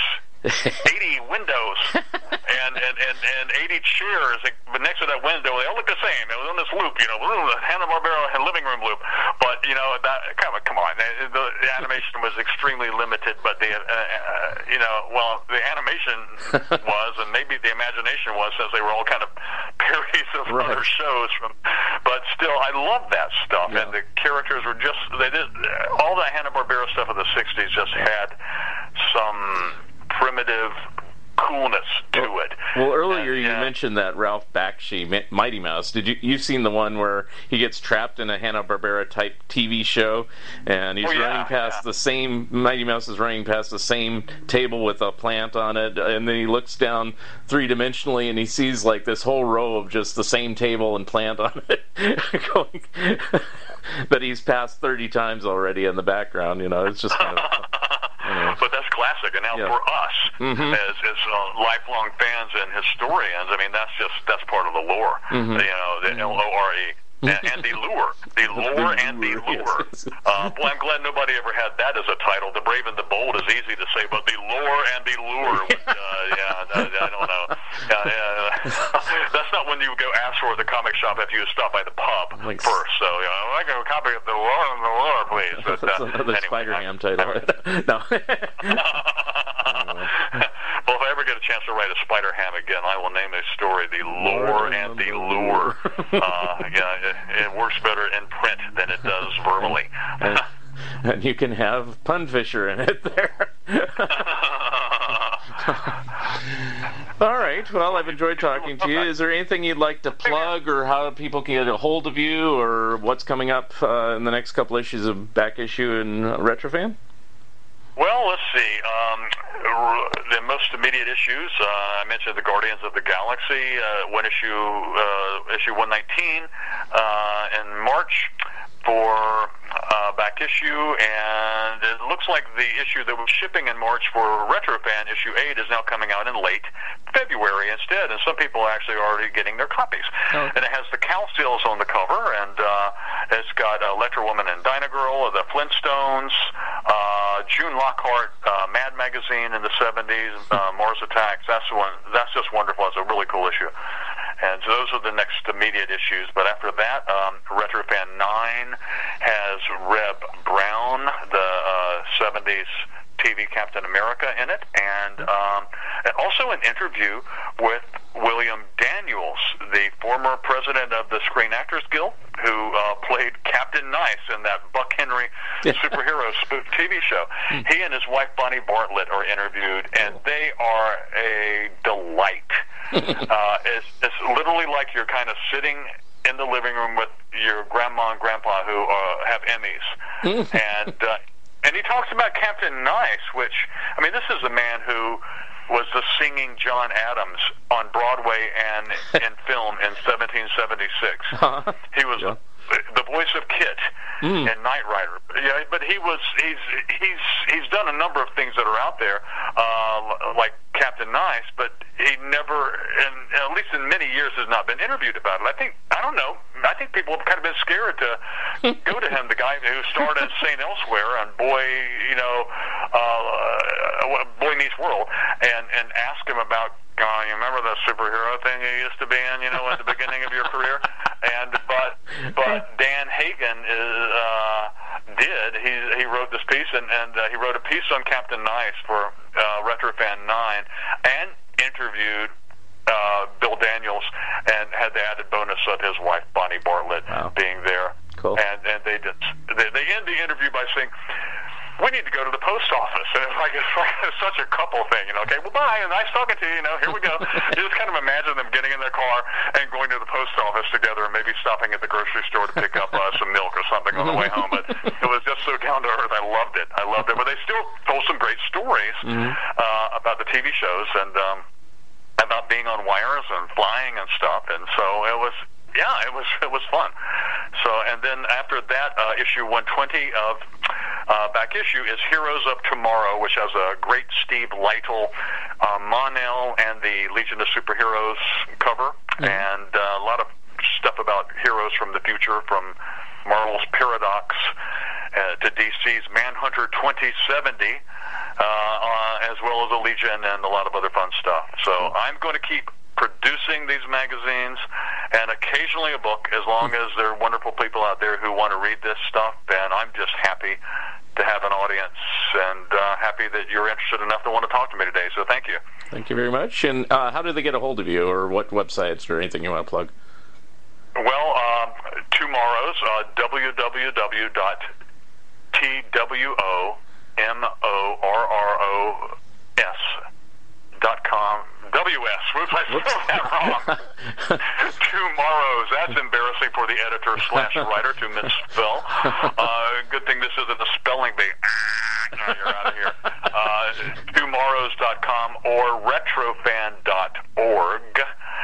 Speaker 5: 80 windows and, and, and, and 80 chairs but next to that window. They all look the same. It was on this loop, you know, the Hanna Barbera living room loop. But you know, that come on, come on. The, the animation was extremely limited, but the uh, uh, you know, well, the animation was, and maybe the imagination was, since they were all kind of parodies of
Speaker 3: Right.
Speaker 5: other shows. From, but still, I love that stuff,
Speaker 3: Yeah.
Speaker 5: and the characters were just they did all the Hanna Barbera stuff of the '60s just had some primitive coolness to it.
Speaker 3: Well, earlier
Speaker 5: And,
Speaker 3: you
Speaker 5: uh,
Speaker 3: mentioned that Ralph Bakshi, Mighty Mouse. Did you you've seen the one where he gets trapped in a Hanna Barbera type TV show, and he's
Speaker 5: Oh, yeah,
Speaker 3: running past
Speaker 5: yeah.
Speaker 3: the same Mighty Mouse is running past the same table with a plant on it, and then he looks down three dimensionally and he sees like this whole row of just the same table and plant on it, going. that he's passed thirty times already in the background. You know, it's just kind of.
Speaker 5: But that's classic, and now
Speaker 3: Yeah.
Speaker 5: for us
Speaker 3: Mhm.
Speaker 5: as, as uh, lifelong fans and historians, I mean that's just that's part of the lore.
Speaker 3: Mm-hmm.
Speaker 5: You know, the L O R E. And, and the lure, the lure and the
Speaker 3: lure,
Speaker 5: lure.
Speaker 3: yes, yes.
Speaker 5: Uh, boy, I'm glad nobody ever had that as a title. The Brave and the Bold is easy to say, but the lure and the lure, was, uh, yeah, I, I don't know. Yeah, yeah, that's not when you go ask for at the comic shop after you stop by the pub
Speaker 3: Like-
Speaker 5: first. So, you know, I got a copy of the lure and the lure, please. But,
Speaker 3: That's
Speaker 5: uh,
Speaker 3: another
Speaker 5: anyway,
Speaker 3: Spider
Speaker 5: I-
Speaker 3: Ham title. no.
Speaker 5: well, if I ever get a chance to write a Spider Ham again, I will name a story "The Lore and the Lure." Uh, yeah, it, it works better in print than it does verbally.
Speaker 3: and, and you can have Pun Fisher in it there. All right. Well, I've enjoyed talking to you. Is there anything you'd like to plug, or how people can get a hold of you, or what's coming up uh, in the next couple issues of Back Issue and Retrofan?
Speaker 5: Well, let's see. Um, the most immediate issues. Uh, I mentioned the Guardians of the Galaxy. Uh, one issue, uh, issue 119, uh, in March for uh, back issue, and it looks like the issue that was shipping in March for Retrofan issue eight is now coming out in late February instead, and some people are actually already getting their copies.
Speaker 3: Oh.
Speaker 5: And it has the seals on the cover, and uh, it's got Electra Woman and Dyna Girl, the Flintstones, uh, June Lockhart, uh, Mad Magazine in the 70s, uh, Mars Attacks. That's one. That's just wonderful. It's a really cool issue. And so those are the next immediate issues. But after that, um, Retrofan 9 has Reb Brown, the uh, 70s TV Captain America in it, and, um, and also an interview with William Daniels, the former president of the Screen Actors Guild, who uh, played Captain Nice in that Buck Henry superhero spoof TV show. He and his wife Bonnie Bartlett are interviewed, and they are a delight. uh, it's, it's literally like you're kind of sitting in the living room with your grandma and grandpa who uh, have Emmys, and uh, and he talks about Captain Nice, which I mean, this is a man who was the singing John Adams on Broadway and in film in 1776. Uh-huh. He was
Speaker 3: Yeah.
Speaker 5: The voice of KITT in Knight Rider. Yeah, but he was he's he's he's done a number of things that are out there, uh, like Captain Nice, but he never, in, at least in many years, has not been interviewed about it. I think I don't know. I think people have kind of been scared to go to him, the guy who starred in Saint Elsewhere and Boy, you know, uh, Boy Meets World, and and ask him about. Uh, you remember the superhero thing you used to be in, you know, at the beginning of your career? And but but Dan Hagen is uh, did he he wrote this piece and and uh, he wrote a piece on Captain Nice for uh, Retrofan 9 and interviewed uh, Bill Daniels and had the added bonus of his wife Bonnie Bartlett
Speaker 3: Wow.
Speaker 5: being there.
Speaker 3: Cool.
Speaker 5: And and they just they, they end the interview by saying. We need to go to the post office, and it's like it's, like it's such a couple thing, you know. Okay, well, bye, and nice talking to you. You know, here we go. you just kind of imagine them getting in their car and going to the post office together, and maybe stopping at the grocery store to pick up uh, some milk or something on the way home. But it was just so down to earth. I loved it. I loved it. But they still told some great stories uh, about the TV shows and. um about being on wires and flying and stuff, and so it was. Yeah, it was it was fun. So, and then after that, uh, issue 120 of uh, back issue is Heroes of Tomorrow, which has a great Steve Lightle, uh, Mon-El, and the Legion of Superheroes cover, and uh, a lot of stuff about heroes from the future, from Marvel's Paradox uh, to DC's Manhunter 2070 uh, uh, as well as the Legion and a lot of other fun stuff. So I'm going to keep producing these magazines and occasionally a book as long as there are wonderful people out there who want to read this stuff. And I'm just happy to have an audience and uh, happy that you're interested enough to want to talk to me today. So thank you.
Speaker 3: Thank you very much. And uh, how do they get a hold of you, or what websites, or anything you want to plug?
Speaker 5: Well, um, tomorrow's uh, www.twomorros dot com. WS. Whoops, I spelled that wrong. TwoMorrows. That's embarrassing for the editor slash writer to misspell. Uh, good thing this isn't a spelling bee. no, you're out of here. Uh, twomorrows.com or retrofan.org.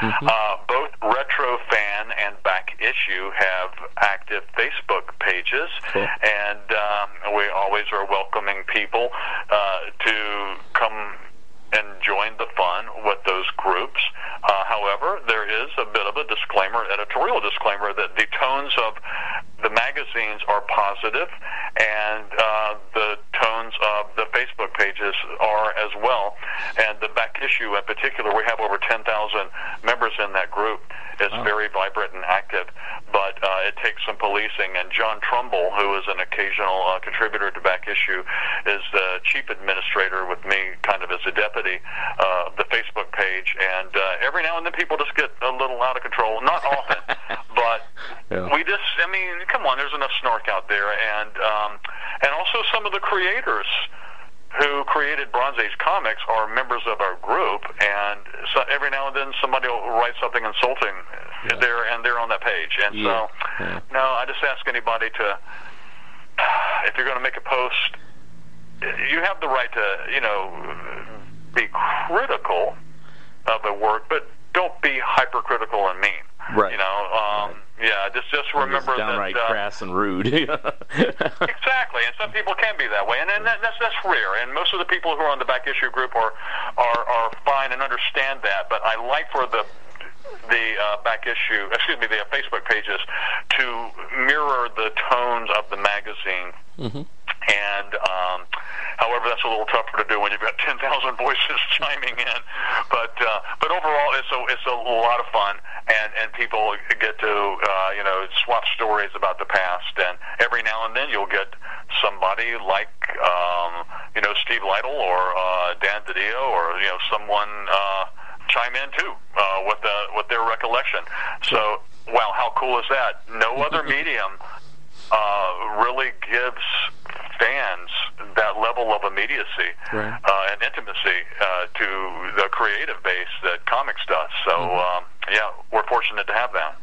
Speaker 5: Uh, both Retrofan and Back Issue have active Facebook pages,
Speaker 3: Cool.
Speaker 5: and um, we always are welcoming people uh, to come and join the fun with those groups. Uh, however, there is a bit of a disclaimer, editorial disclaimer, that the tones of the magazines are positive, and uh, the tones of the Facebook pages are as well. And the back issue, in particular, we have over 10,000 members in that group. It's very vibrant and active, but uh, it takes some policing. And John Trumbull, who is an occasional uh, contributor to Back Issue, is the chief administrator with me, kind of as a deputy uh, of the Facebook page. And uh, every now and then, people just get a little out of control. Not often, but
Speaker 3: Yeah.
Speaker 5: we just, I mean, come on, there's enough snark out there, and um, and also some of the creators who created Bronze Age comics are members of our group, and so every now and then somebody will write something insulting there, and they're on that page. And
Speaker 3: Yeah.
Speaker 5: so,
Speaker 3: Yeah.
Speaker 5: no, I just ask anybody to, if you're going to make a post, you have the right to, you know, be critical of the work, but don't be hypercritical and mean.
Speaker 3: Right.
Speaker 5: You know, um, yeah, just just remember
Speaker 3: downright
Speaker 5: that. Uh,
Speaker 3: crass and rude.
Speaker 5: Exactly, and some people can be that way, and, and that, that's that's rare. And most of the people who are on the back issue group are are are fine and understand that. But I like for the the uh, back issue, excuse me, the uh, Facebook pages to mirror the tones of the magazine. And um, however, that's a little tougher to do when you've got 10,000 voices chiming in. But uh, but overall, it's a it's a lot of fun, and and people get to uh, you know swap stories about the past, and every now and then you'll get somebody like um, you know Steve Lightle or uh, Dan DiDio or you know someone. Uh, chime in too uh, with the with their recollection. So, wow, how cool is that? No other medium uh, really gives fans that level of immediacy
Speaker 3: Right.
Speaker 5: uh, and intimacy uh, to the creative base that comics does. So, um, yeah, we're fortunate to have that.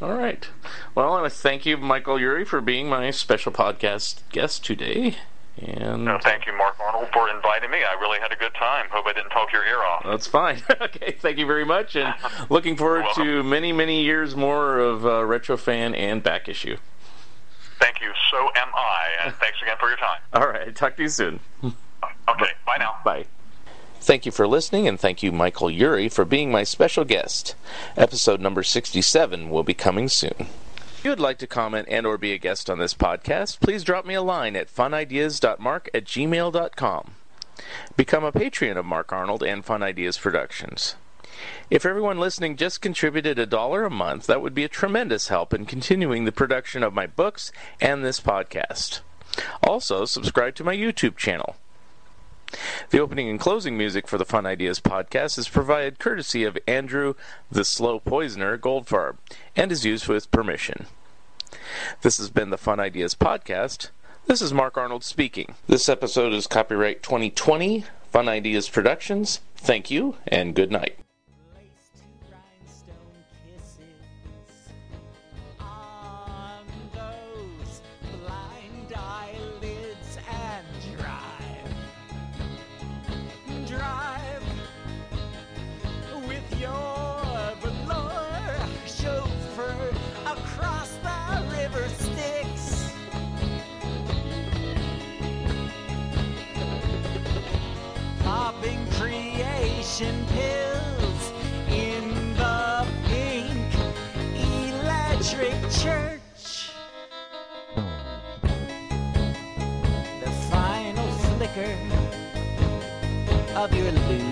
Speaker 3: All right. Well, I want to thank you, Michael Eury, for being my special podcast guest today. And
Speaker 5: No, thank you, Mark Arnold, for inviting me. I really had a good time. Hope I didn't talk your ear off.
Speaker 3: that's fine. okay, thank you very much, and looking forward to many, many years more of uh, Retro Fan and Back Issue.
Speaker 5: Thank you. So am I. And thanks again for your time.
Speaker 3: All right, talk to you soon.
Speaker 5: Okay, bye now.
Speaker 3: Bye. Thank you for listening, and thank you, Michael Eury, for being my special guest. Episode number 67 will be coming soon. If you would like to comment and or be a guest on this podcast, please drop me a line at funideas.mark at gmail.com. Become a patron of Mark Arnold and Fun Ideas Productions. If everyone listening just contributed a dollar a month, that would be a tremendous help in continuing the production of my books and this podcast. Also, subscribe to my YouTube channel.
Speaker 2: The opening and closing music for the Fun Ideas podcast is provided courtesy of Andrew the Slow Poisoner Goldfarb and is used with permission. This has been the Fun Ideas podcast. This is Mark Arnold speaking. This episode is copyright 2020 Fun Ideas Productions. Thank you and good night.
Speaker 6: Of your illusion.